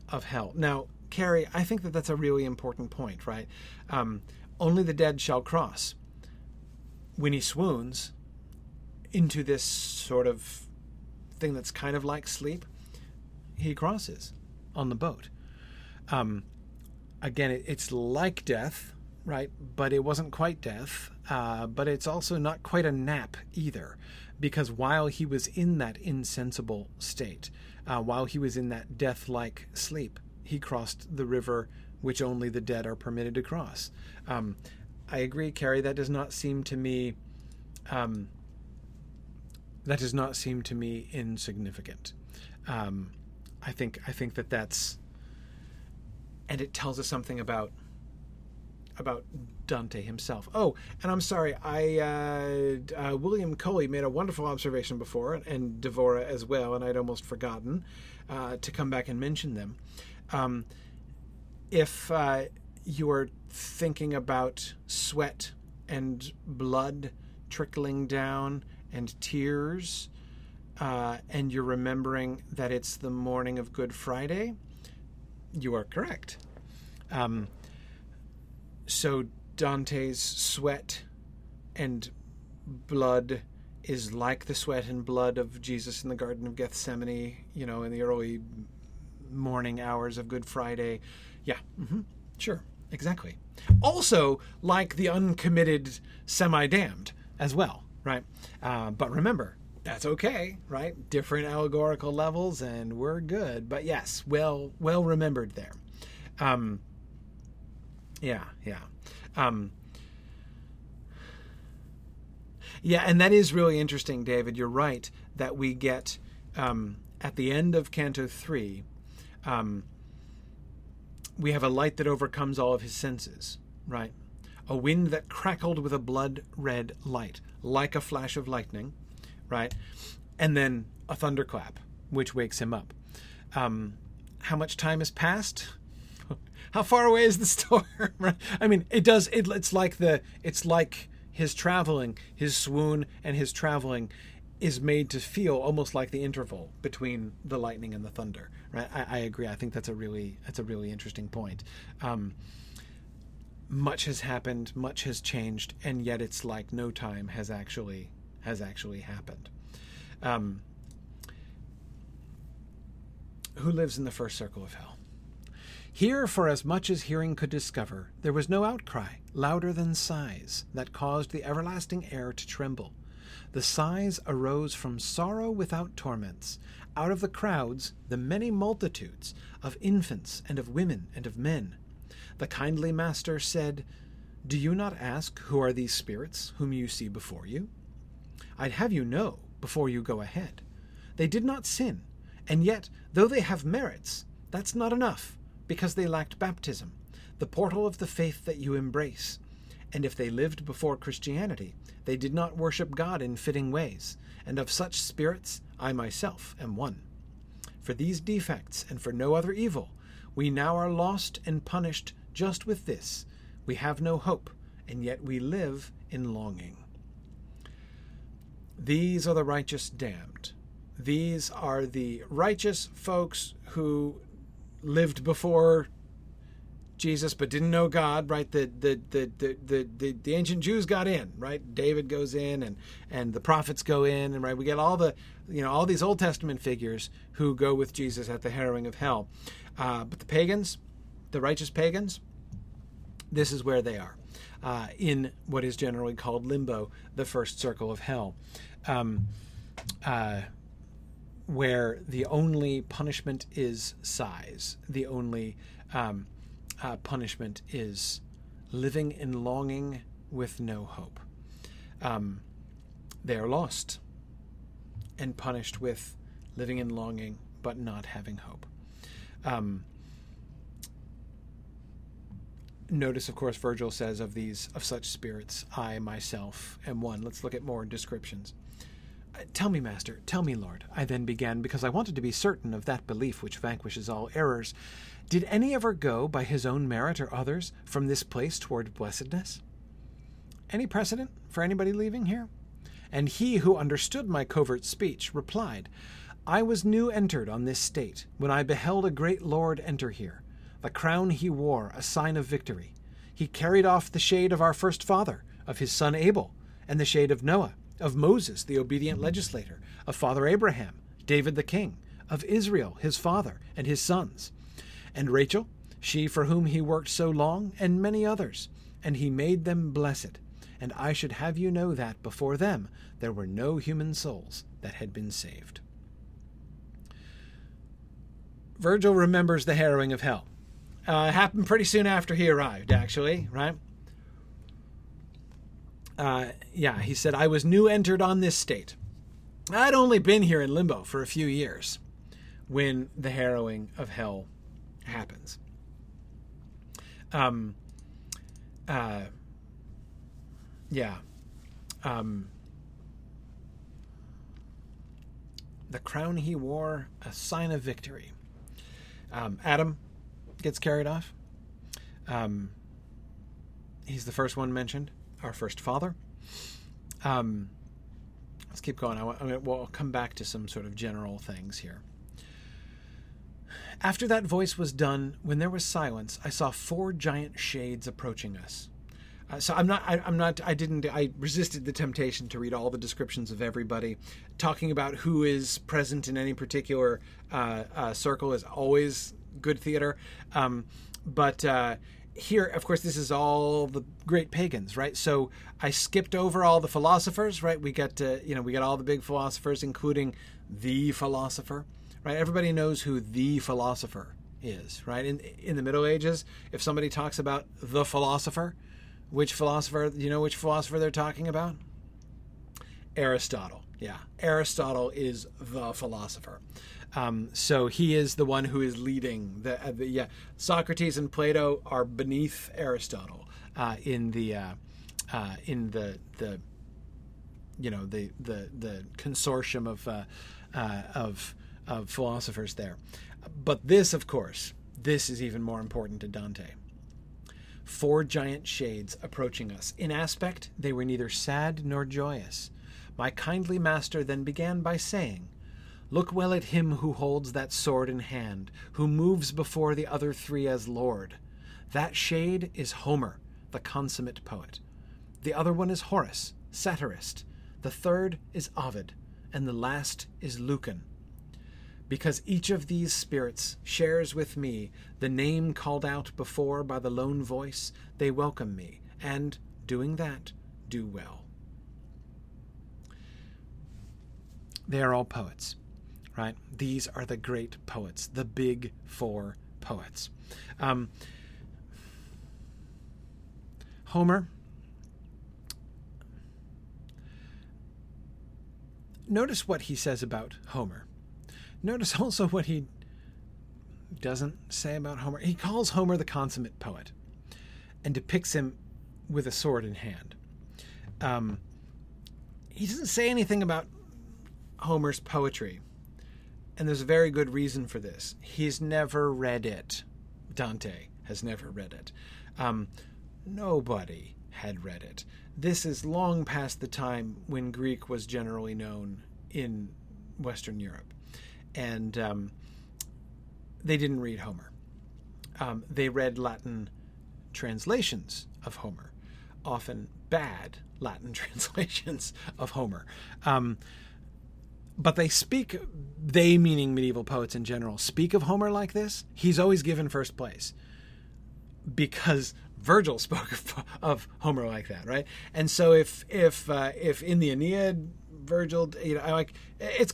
of hell. Now, Carrie, I think that that's a really important point, right? Um, only the dead shall cross. When he swoons into this sort of thing that's kind of like sleep, he crosses on the boat. Um, again, it, it's like death, right? But it wasn't quite death. Uh, but it's also not quite a nap either, because while he was in that insensible state, uh, while he was in that death like sleep, he crossed the river which only the dead are permitted to cross. Um, I agree, Carrie. That does not seem to me. Um, that does not seem to me insignificant. Um, I think I think that that's, and it tells us something about about Dante himself. Oh, and I'm sorry, I uh, uh, William Coley made a wonderful observation before, and Devora as well, and I'd almost forgotten uh, to come back and mention them. Um, if uh, you are thinking about sweat and blood trickling down and tears, uh, and you're remembering that it's the morning of Good Friday, you are correct. Um, so Dante's sweat and blood is like the sweat and blood of Jesus in the Garden of Gethsemane, you know, in the early morning hours of Good Friday. Yeah, mm-hmm, sure, exactly. Also, like the uncommitted semi damned as well, right? Uh, but remember, that's okay, right? Different allegorical levels, and we're good. But yes, well, well remembered there. Um, yeah, yeah. Um, yeah, and that is really interesting, David. You're right that we get um, at the end of Canto 3, um, we have a light that overcomes all of his senses, right? A wind that crackled with a blood red light, like a flash of lightning, right? And then a thunderclap, which wakes him up. Um, how much time has passed? how far away is the storm? I mean, it does. It, it's like the. It's like his traveling, his swoon, and his traveling is made to feel almost like the interval between the lightning and the thunder. Right? I, I agree. I think that's a really that's a really interesting point. Um, much has happened, much has changed, and yet it's like no time has actually has actually happened. Um, who lives in the first circle of hell? Here, for as much as hearing could discover, there was no outcry, louder than sighs, that caused the everlasting air to tremble. The sighs arose from sorrow without torments, out of the crowds, the many multitudes, of infants and of women and of men. The kindly master said, Do you not ask who are these spirits whom you see before you? I'd have you know, before you go ahead. They did not sin, and yet, though they have merits, that's not enough because they lacked baptism, the portal of the faith that you embrace. And if they lived before Christianity, they did not worship God in fitting ways, and of such spirits I myself am one. For these defects, and for no other evil, we now are lost and punished just with this we have no hope, and yet we live in longing. These are the righteous damned. These are the righteous folks who lived before Jesus but didn't know God, right? The the, the the the the ancient Jews got in, right? David goes in and and the prophets go in and right we get all the you know all these Old Testament figures who go with Jesus at the harrowing of hell. Uh, but the pagans, the righteous pagans, this is where they are. Uh, in what is generally called limbo, the first circle of hell. Um, uh, where the only punishment is sighs, the only um, uh, punishment is living in longing with no hope. Um, they are lost and punished with living in longing but not having hope. Um, notice, of course, Virgil says of these of such spirits, I myself am one. Let's look at more descriptions. Tell me, Master, tell me, Lord, I then began, because I wanted to be certain of that belief which vanquishes all errors. Did any ever go, by his own merit or others, from this place toward blessedness? Any precedent for anybody leaving here? And he who understood my covert speech replied, I was new entered on this state, when I beheld a great lord enter here. The crown he wore, a sign of victory. He carried off the shade of our first father, of his son Abel, and the shade of Noah of Moses, the obedient legislator, of Father Abraham, David the king, of Israel, his father, and his sons, and Rachel, she for whom he worked so long, and many others, and he made them blessed. And I should have you know that before them there were no human souls that had been saved. Virgil remembers the harrowing of hell. Uh, it happened pretty soon after he arrived, actually, right? uh, yeah, he said, I was new entered on this state. I'd only been here in limbo for a few years when the harrowing of hell happens. Um, uh, yeah. Um, the crown he wore, a sign of victory. Um, Adam gets carried off. Um, he's the first one mentioned, our first father. Um, let's keep going. I, I mean, we'll come back to some sort of general things here. After that voice was done, when there was silence, I saw four giant shades approaching us. Uh, so I'm not. I, am not. I didn't. I resisted the temptation to read all the descriptions of everybody. Talking about who is present in any particular uh, uh, circle is always good theater. Um, but uh, here, of course, this is all the great pagans, right? So I skipped over all the philosophers, right? We got, uh, you know, we got all the big philosophers, including the philosopher, right? Everybody knows who the philosopher is, right? In in the Middle Ages, if somebody talks about the philosopher which philosopher? Do You know which philosopher they're talking about? Aristotle. Yeah, Aristotle is the philosopher. Um, so he is the one who is leading the, uh, the yeah. Socrates and Plato are beneath Aristotle uh, in the uh, uh in the the you know the the the consortium of uh, of philosophers there. But this, of course, this is even more important to Dante four giant shades approaching us. In aspect, they were neither sad nor joyous. My kindly master then began by saying, Look well at him who holds that sword in hand, who moves before the other three as lord. That shade is Homer, the consummate poet. The other one is Horace, satirist. The third is Ovid, and the last is Lucan, because each of these spirits shares with me the name called out before by the lone voice, they welcome me, and, doing that, do well. They are all poets, right? These are the great poets, the big four poets. Um, Homer. Notice what he says about Homer. Notice also what he doesn't say about Homer. He calls Homer the consummate poet and depicts him with a sword in hand. Um, he doesn't say anything about Homer's poetry, and there's a very good reason for this. He's never read it. Dante has never read it. Um, nobody had read it. This is long past the time when Greek was generally known in Western Europe and um, they didn't read Homer. Um, they read Latin translations of Homer, often bad Latin translations of Homer. Um, but they speak, they meaning medieval poets in general, speak of Homer like this. He's always given first place because Virgil spoke of, of Homer like that, right? And so if if uh, if in the Aeneid, Virgil, you know, I like it's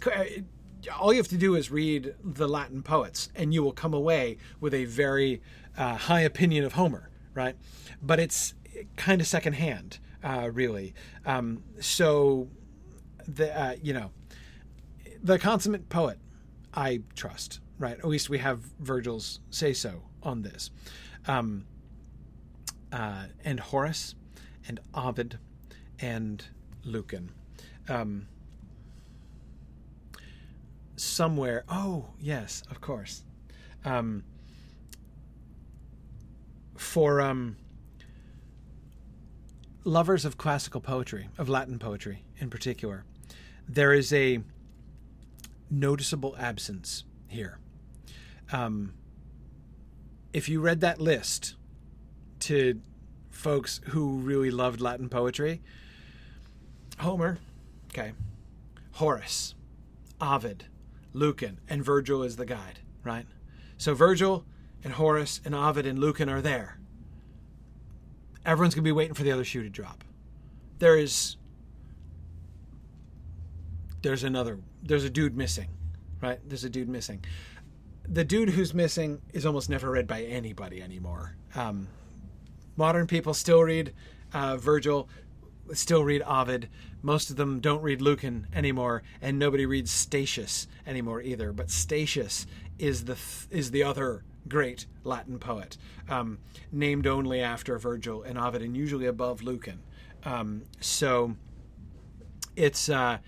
all you have to do is read the Latin poets, and you will come away with a very uh, high opinion of Homer, right? But it's kind of secondhand, uh, really. Um, so, the uh, you know, the consummate poet, I trust, right? At least we have Virgil's say so on this, um, uh, and Horace, and Ovid, and Lucan. Um, somewhere. Oh, yes, of course. Um, for um, lovers of classical poetry, of Latin poetry in particular, there is a noticeable absence here. Um, if you read that list to folks who really loved Latin poetry, Homer, okay, Horace, Ovid, Lucan, and Virgil is the guide, right? So Virgil and Horace and Ovid and Lucan are there. Everyone's going to be waiting for the other shoe to drop. There is there's another there's a dude missing, right? There's a dude missing. The dude who's missing is almost never read by anybody anymore. Um, modern people still read uh, Virgil still read Ovid. Most of them don't read Lucan anymore, and nobody reads Statius anymore either. But Statius is the th- is the other great Latin poet, um, named only after Virgil and Ovid, and usually above Lucan. Um, so it's uh,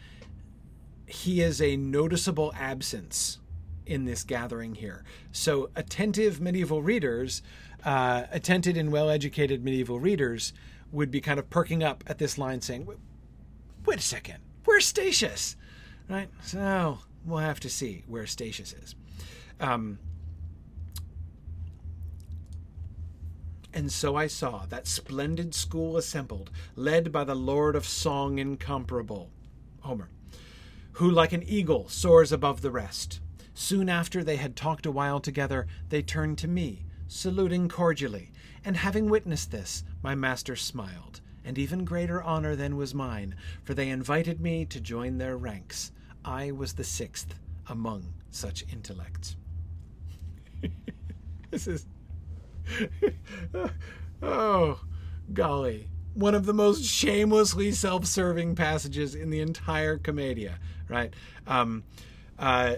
he is a noticeable absence in this gathering here. So attentive medieval readers, uh, attentive and well-educated medieval readers, would be kind of perking up at this line, saying, "Wait a second, where's Statius?" Right. So we'll have to see where Statius is. Um, And so I saw that splendid school assembled, led by the Lord of Song incomparable, Homer, who like an eagle soars above the rest. Soon after they had talked a while together, they turned to me, saluting cordially, and having witnessed this, my master smiled, and even greater honor than was mine, for they invited me to join their ranks. I was the sixth among such intellects. this is oh, golly. One of the most shamelessly self serving passages in the entire Commedia, right? Um, uh,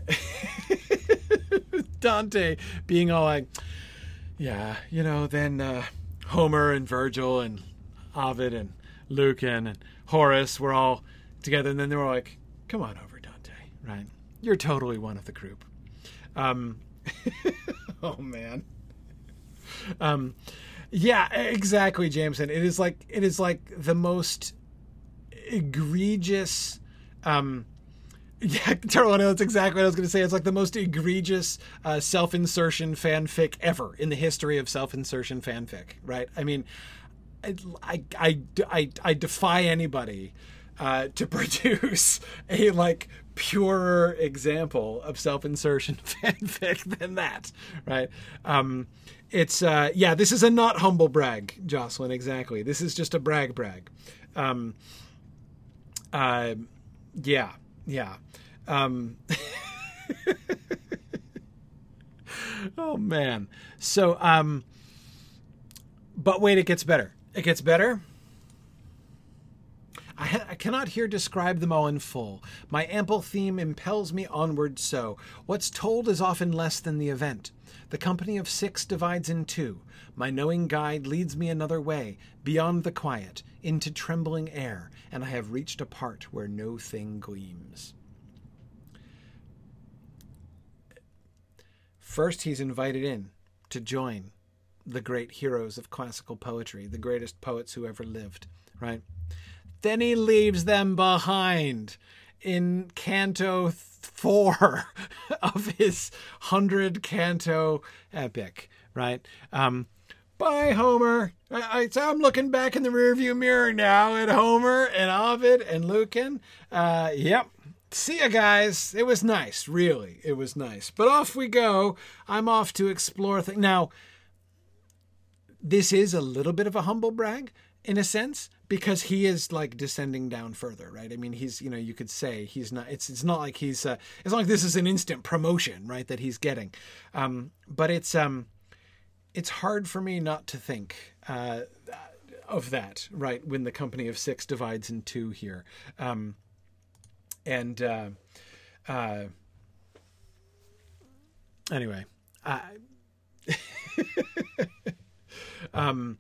Dante being all like, yeah, you know, then uh, Homer and Virgil and Ovid and Lucan and Horace were all together, and then they were like, come on over, Dante, right? You're totally one of the group. Um, oh, man. Um, yeah, exactly, Jameson. It is like it is like the most egregious. Um, yeah, Turtle, that's exactly what I was going to say. It's like the most egregious uh, self-insertion fanfic ever in the history of self-insertion fanfic. Right? I mean, I I I, I, defy anybody uh, to produce a like purer example of self-insertion fanfic than that. Right? Um, it's uh, yeah, this is a not humble brag, Jocelyn. Exactly. This is just a brag brag. Um, uh, yeah, yeah. Um, oh man. So, um, but wait, it gets better. It gets better. I, ha- I, cannot here describe them all in full. My ample theme impels me onward so. What's told is often less than the event. The company of six divides in two. My knowing guide leads me another way, beyond the quiet, into trembling air, and I have reached a part where no thing gleams. First, he's invited in to join the great heroes of classical poetry, the greatest poets who ever lived, right? Then he leaves them behind in Canto four of his hundred canto epic, right? Um, bye, Homer. I, I, am looking back in the rearview mirror now at Homer and Ovid and Lucan. Uh, yep. See you guys. It was nice, really. It was nice. But off we go. I'm off to explore things. Now, this is a little bit of a humble brag in a sense because he is like descending down further right? I mean he's you know you could say he's not it's it's not like he's uh, it's not like this is an instant promotion right that he's getting. Um but it's um it's hard for me not to think uh of that right when the company of six divides in two here. Um and uh uh anyway uh um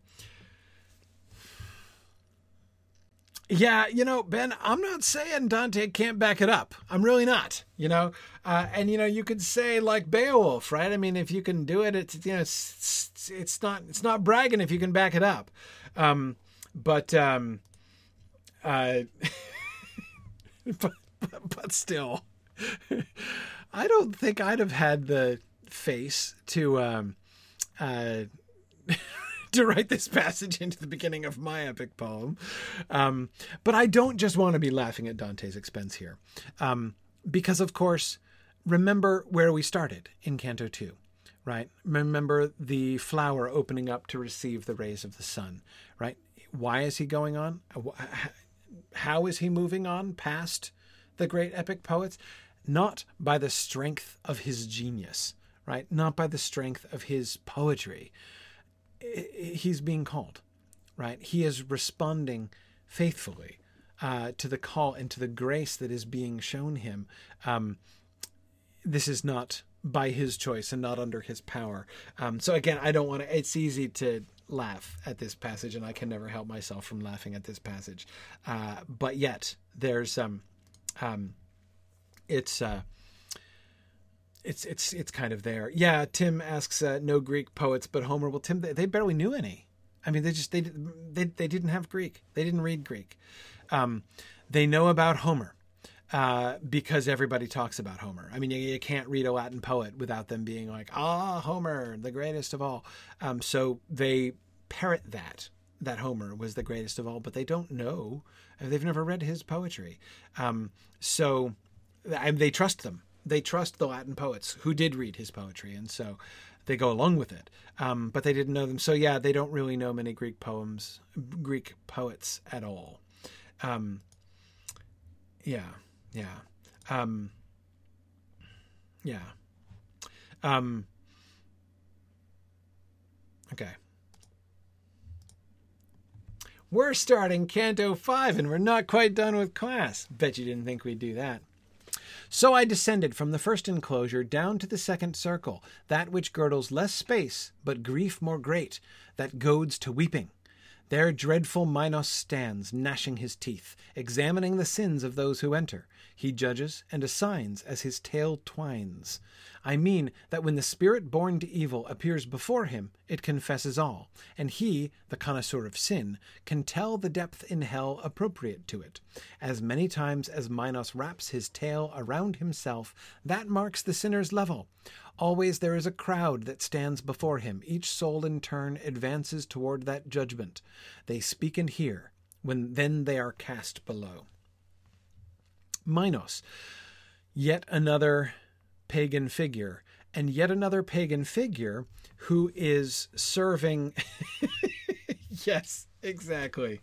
Yeah, you know, Ben, I'm not saying Dante can't back it up. I'm really not. You know, uh, and you know, you could say like Beowulf, right? I mean, if you can do it, it's you know, it's, it's not it's not bragging if you can back it up. Um, but um, uh, but, but still, I don't think I'd have had the face to um, uh, to write this passage into the beginning of my epic poem. Um, but I don't just want to be laughing at Dante's expense here. Um, because, of course, remember where we started in Canto 2, right? Remember the flower opening up to receive the rays of the sun, right? Why is he going on? How is he moving on past the great epic poets? Not by the strength of his genius, right? Not by the strength of his poetry, he's being called, right? He is responding faithfully uh, to the call and to the grace that is being shown him. Um, this is not by his choice and not under his power. Um, so again, I don't want to. It's easy to laugh at this passage, and I can never help myself from laughing at this passage. Uh, but yet, there's um, um, it's uh, it's it's it's kind of there. Yeah, Tim asks uh, no Greek poets, but Homer. Well, Tim, they, they barely knew any. I mean, they just they they they didn't have Greek. They didn't read Greek. Um, they know about Homer uh, because everybody talks about Homer. I mean, you, you, can't read a Latin poet without them being like, "Ah, Homer, the greatest of all." Um, so they parrot that that Homer was the greatest of all, but they don't know. They've never read his poetry. Um, so they trust them. They trust the Latin poets who did read his poetry, and so they go along with it. Um, but they didn't know them. So yeah, they don't really know many Greek poems, Greek poets at all. Um, yeah, yeah, um, yeah. Um, okay. We're starting Canto 5 and we're not quite done with class. Bet you didn't think we'd do that. So I descended from the first enclosure down to the second circle, that which girdles less space, but grief more great, that goads to weeping. There dreadful Minos stands, gnashing his teeth, examining the sins of those who enter. He judges and assigns as his tail twines. I mean that when the spirit born to evil appears before him, it confesses all, and he, the connoisseur of sin, can tell the depth in hell appropriate to it. As many times as Minos wraps his tail around himself, that marks the sinner's level. Always there is a crowd that stands before him. Each soul in turn advances toward that judgment. They speak and hear, when then they are cast below. Minos, yet another pagan figure, and yet another pagan figure who is serving. yes, exactly.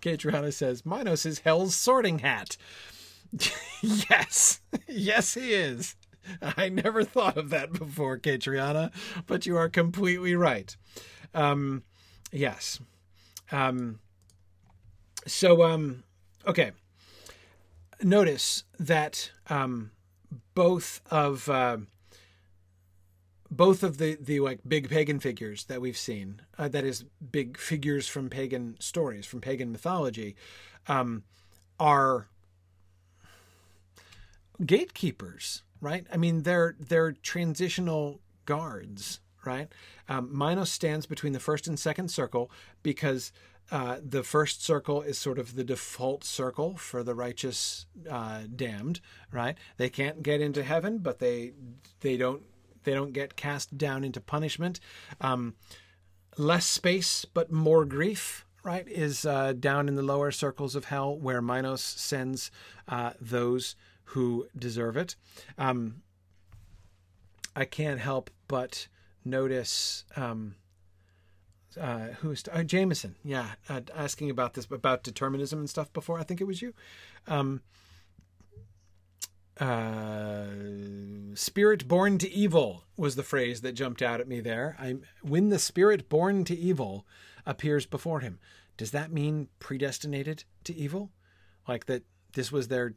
Catriona says Minos is Hell's sorting hat. yes, yes, he is. I never thought of that before, Catriona, but you are completely right. Um, yes. Um, so, um, okay. Notice that um, both of uh, both of the the like big pagan figures that we've seen uh, that is big figures from pagan stories from pagan mythology um, are gatekeepers right i mean they're they're transitional guards right um, minos stands between the first and second circle because uh, the first circle is sort of the default circle for the righteous uh, damned, right? They can't get into heaven, but they they don't they don't get cast down into punishment. Um, less space, but more grief, right? Is uh, down in the lower circles of hell, where Minos sends uh, those who deserve it. Um, I can't help but notice. Um, uh, who's uh, Jameson? Yeah, uh, asking about this about determinism and stuff before. I think it was you. Um, uh, spirit born to evil was the phrase that jumped out at me there. I when the spirit born to evil appears before him, does that mean predestinated to evil? Like that this was their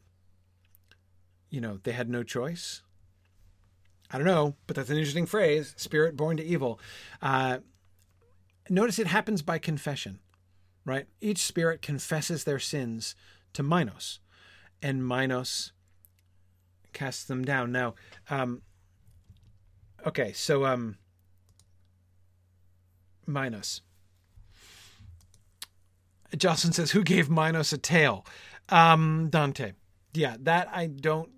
you know, they had no choice? I don't know, but that's an interesting phrase, spirit born to evil. Uh, notice it happens by confession, right? Each spirit confesses their sins to Minos, and Minos casts them down. Now, um, okay, so um, Minos. Jocelyn says, "Who gave Minos a tail?" Um, Dante. Yeah, that I don't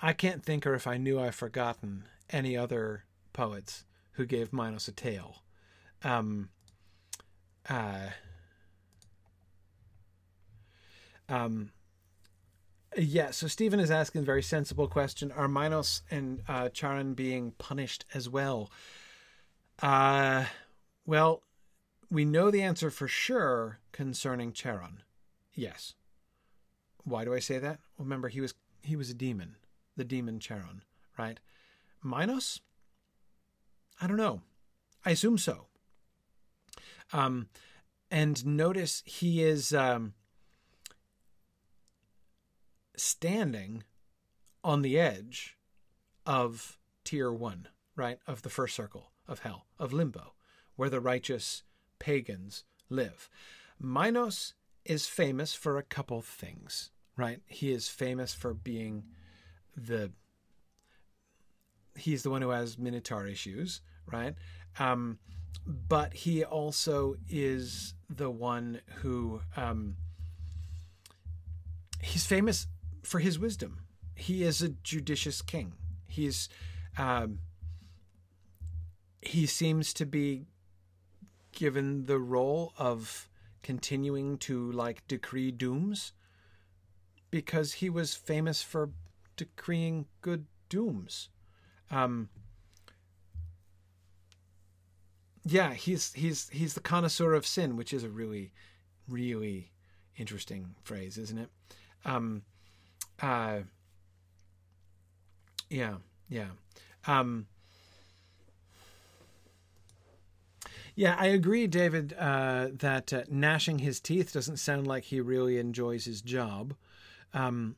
I can't think, or if I knew, I've forgotten any other poets who gave Minos a tail. Um, uh, um, yeah, so Stephen is asking a very sensible question: Are Minos and uh, Charon being punished as well? Uh, well, we know the answer for sure concerning Charon. Yes. Why do I say that? Remember he was he was a demon the demon Charon, right? Minos? I don't know. I assume so. Um, and notice he is um, standing on the edge of tier one, right? Of the first circle of hell, of limbo, where the righteous pagans live. Minos is famous for a couple things, right? He is famous for being the he's the one who has minotaur issues, right? Um, but he also is the one who um, he's famous for his wisdom. He is a judicious king. He's um, he seems to be given the role of continuing to like decree dooms because he was famous for decreeing good dooms. Um, yeah, he's he's he's the connoisseur of sin, which is a really, really interesting phrase, isn't it? Um, uh, yeah, yeah. Um, yeah, I agree, David, uh, that uh, gnashing his teeth doesn't sound like he really enjoys his job. Um,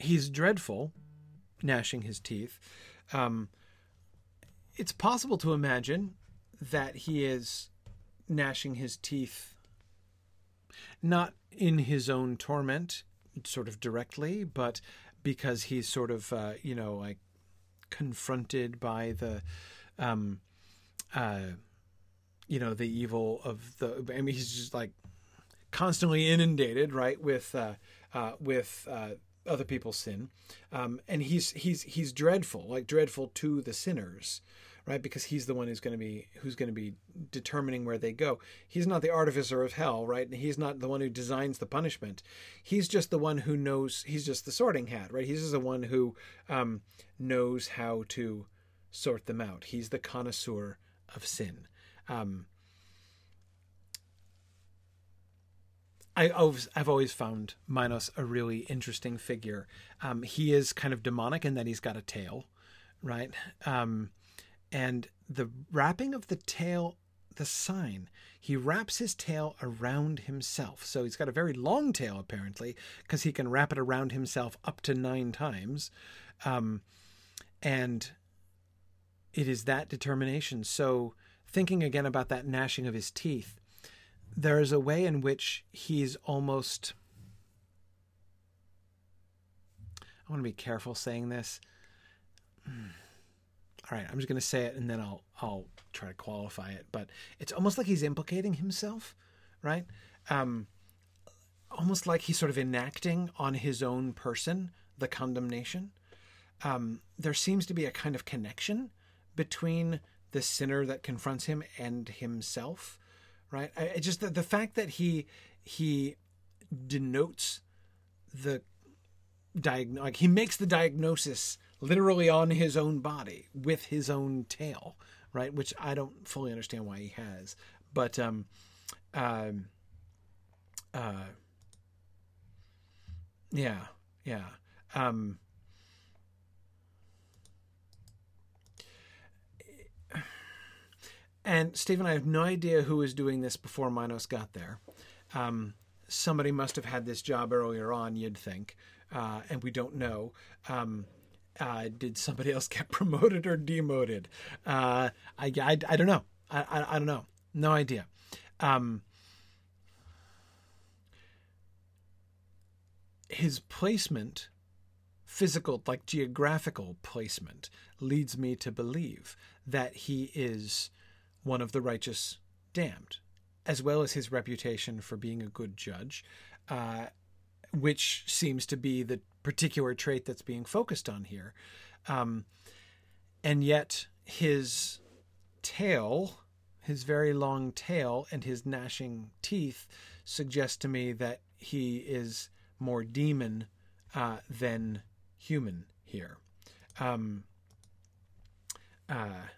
he's dreadful, gnashing his teeth. Um, it's possible to imagine that he is gnashing his teeth not in his own torment, sort of directly, but because he's sort of, uh, you know, like confronted by the, um, uh, you know, the evil of the. I mean, he's just like constantly inundated, right, with uh, uh, with uh, other people's sin, um, and he's he's he's dreadful, like dreadful to the sinners, right? Because he's the one who's going to be who's going to be determining where they go. He's not the artificer of hell, right? And he's not the one who designs the punishment. He's just the one who knows. He's just the sorting hat, right? He's just the one who um, knows how to sort them out. He's the connoisseur of sin. Um, I, have always found Minos a really interesting figure. Um, he is kind of demonic in that he's got a tail, right? Um, and the wrapping of the tail, the sign, he wraps his tail around himself. So he's got a very long tail, apparently, because he can wrap it around himself up to nine times. Um, and it is that determination. So, thinking again about that gnashing of his teeth, there is a way in which he's almost. I want to be careful saying this. All right, I'm just going to say it and then I'll I'll try to qualify it. But it's almost like he's implicating himself, right? Um, almost like he's sort of enacting on his own person the condemnation. Um, there seems to be a kind of connection between the sinner that confronts him and himself right? I, just the, the fact that he he denotes the diag- like he makes the diagnosis literally on his own body with his own tail, right? Which I don't fully understand why he has, but um, um, uh, yeah, yeah, um. And Stephen, I have no idea who was doing this before Minos got there. Um, somebody must have had this job earlier on, you'd think, uh, and we don't know. Um, uh, did somebody else get promoted or demoted? Uh, I, I, I, don't know. I, I, I, don't know. No idea. Um, his placement, physical, like geographical placement, leads me to believe that he is one of the righteous damned, as well as his reputation for being a good judge, uh, which seems to be the particular trait that's being focused on here. Um, and yet, his tail, his very long tail, and his gnashing teeth suggest to me that he is more demon uh, than human here. Um, uh,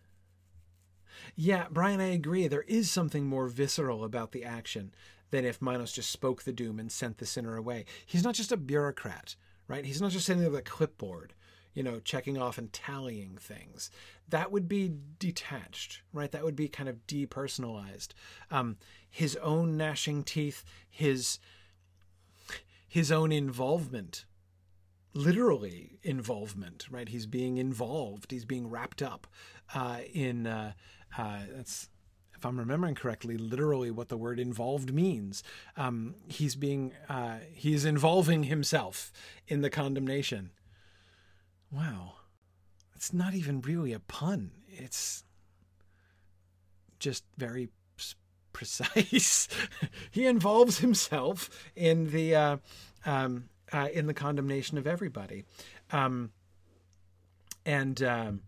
yeah, Brian, I agree. There is something more visceral about the action than if Minos just spoke the doom and sent the sinner away. He's not just a bureaucrat, right? He's not just sitting there with a clipboard, you know, checking off and tallying things. That would be detached, right? That would be kind of depersonalized. Um, his own gnashing teeth, his his own involvement literally involvement, right? He's being involved. He's being wrapped up uh, in. Uh, uh, that's if I'm remembering correctly, literally what the word involved means. Um, he's being uh, he's involving himself in the condemnation. Wow, it's not even really a pun. It's just very precise. he involves himself in the uh, um, uh, in the condemnation of everybody, um, and um,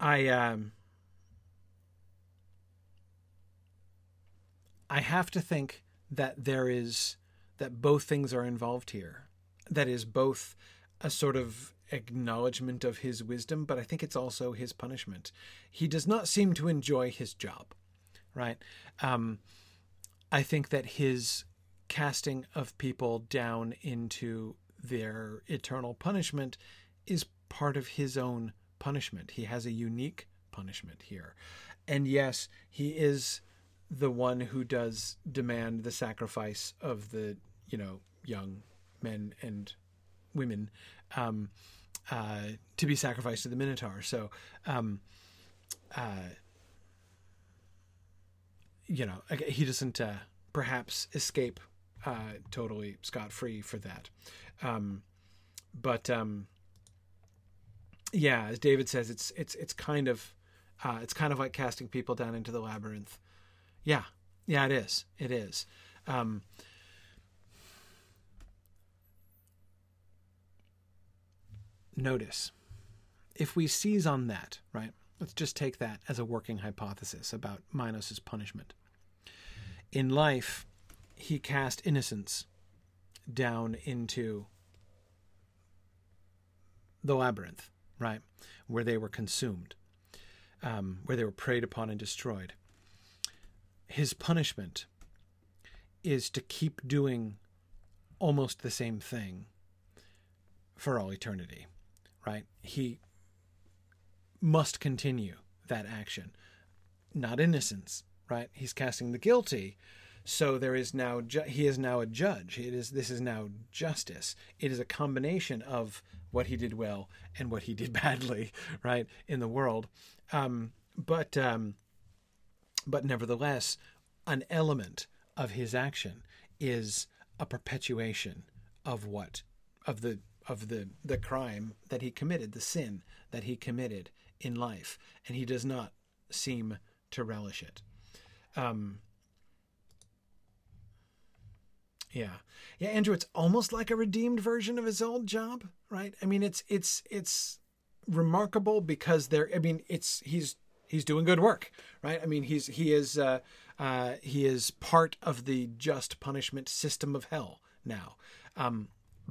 I I have to think that there is that both things are involved here. That is both a sort of acknowledgement of his wisdom, but I think it's also his punishment. He does not seem to enjoy his job, right? Um, I think that his casting of people down into their eternal punishment is part of his own punishment. He has a unique punishment here. And yes, he is the one who does demand the sacrifice of the, you know, young men and women um, uh, to be sacrificed to the Minotaur. So, um, uh, you know, he doesn't uh, perhaps escape uh, totally scot free for that. Um, but um, yeah, as David says, it's it's it's kind of uh, it's kind of like casting people down into the labyrinth. Yeah, yeah, it is. It is. Um, notice if we seize on that, right? Let's just take that as a working hypothesis about Minos' punishment. In life, he cast innocents down into the labyrinth, right? Where they were consumed, um, where they were preyed upon and destroyed. His punishment is to keep doing almost the same thing for all eternity, right? He must continue that action. Not innocents, right? He's casting the guilty, so there is now ju- he is now a judge. It is this is now justice. It is a combination of what he did well and what he did badly, right, in the world. Um, but um, but nevertheless, an element of his action is a perpetuation of what of the of the the crime that he committed, the sin that he committed in life, and he does not seem to relish it. Um, yeah. Yeah, Andrew, it's almost like a redeemed version of his old job, right? I mean, it's it's it's remarkable because there I mean, it's he's he's doing good work, right? I mean, he's he is uh, uh, he is part of the just punishment system of hell now. Um,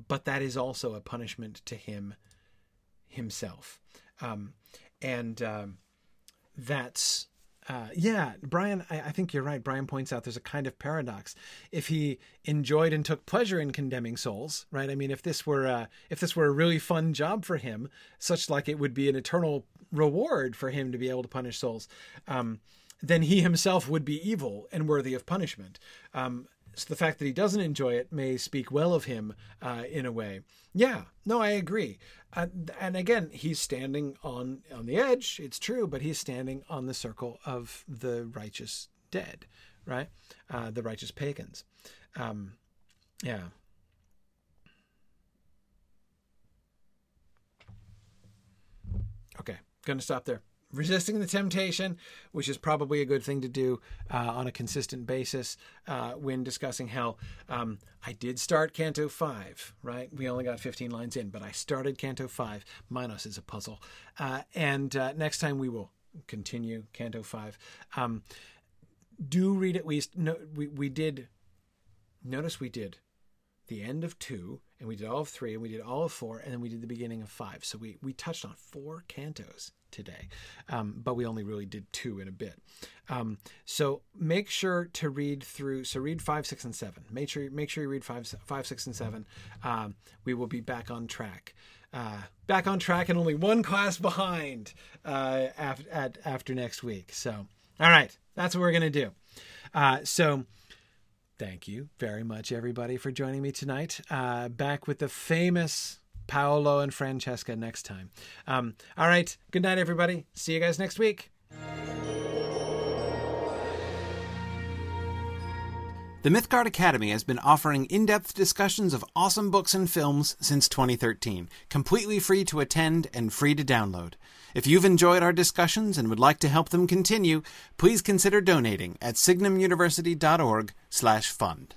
but that is also a punishment to him himself. Um, and um, that's uh, yeah, Brian, I, I, think you're right. Brian points out there's a kind of paradox. If he enjoyed and took pleasure in condemning souls, right? I mean, if this were a, if this were a really fun job for him, such like it would be an eternal reward for him to be able to punish souls, um, then he himself would be evil and worthy of punishment. Um, so the fact that he doesn't enjoy it may speak well of him uh, in a way. Yeah, no, I agree. Uh, and again, he's standing on on the edge. It's true, but he's standing on the circle of the righteous dead, right? Uh, the righteous pagans. Um, yeah. Okay, gonna stop there resisting the temptation, which is probably a good thing to do uh, on a consistent basis uh, when discussing hell. Um, I did start Canto 5, right? We only got 15 lines in, but I started Canto 5. Minos is a puzzle. Uh, and uh, next time we will continue Canto 5. Um, do read at least, no, we, we did, notice we did the end of two, and we did all of three, and we did all of four, and then we did the beginning of five. So we, we touched on four cantos today, um, but we only really did two in a bit. Um, so make sure to read through. So read five, six, and seven. Make sure make sure you read five, five, six, and seven. Um, we will be back on track. Uh, back on track and only one class behind uh, after, at, after next week. So, all right, that's what we're gonna do. Uh, so. Thank you very much, everybody, for joining me tonight. Uh, back with the famous Paolo and Francesca next time. Um, all right. Good night, everybody. See you guys next week. The Mythgard Academy has been offering in depth discussions of awesome books and films since 2013, completely free to attend and free to download. If you've enjoyed our discussions and would like to help them continue, please consider donating at signumuniversity.org/fund.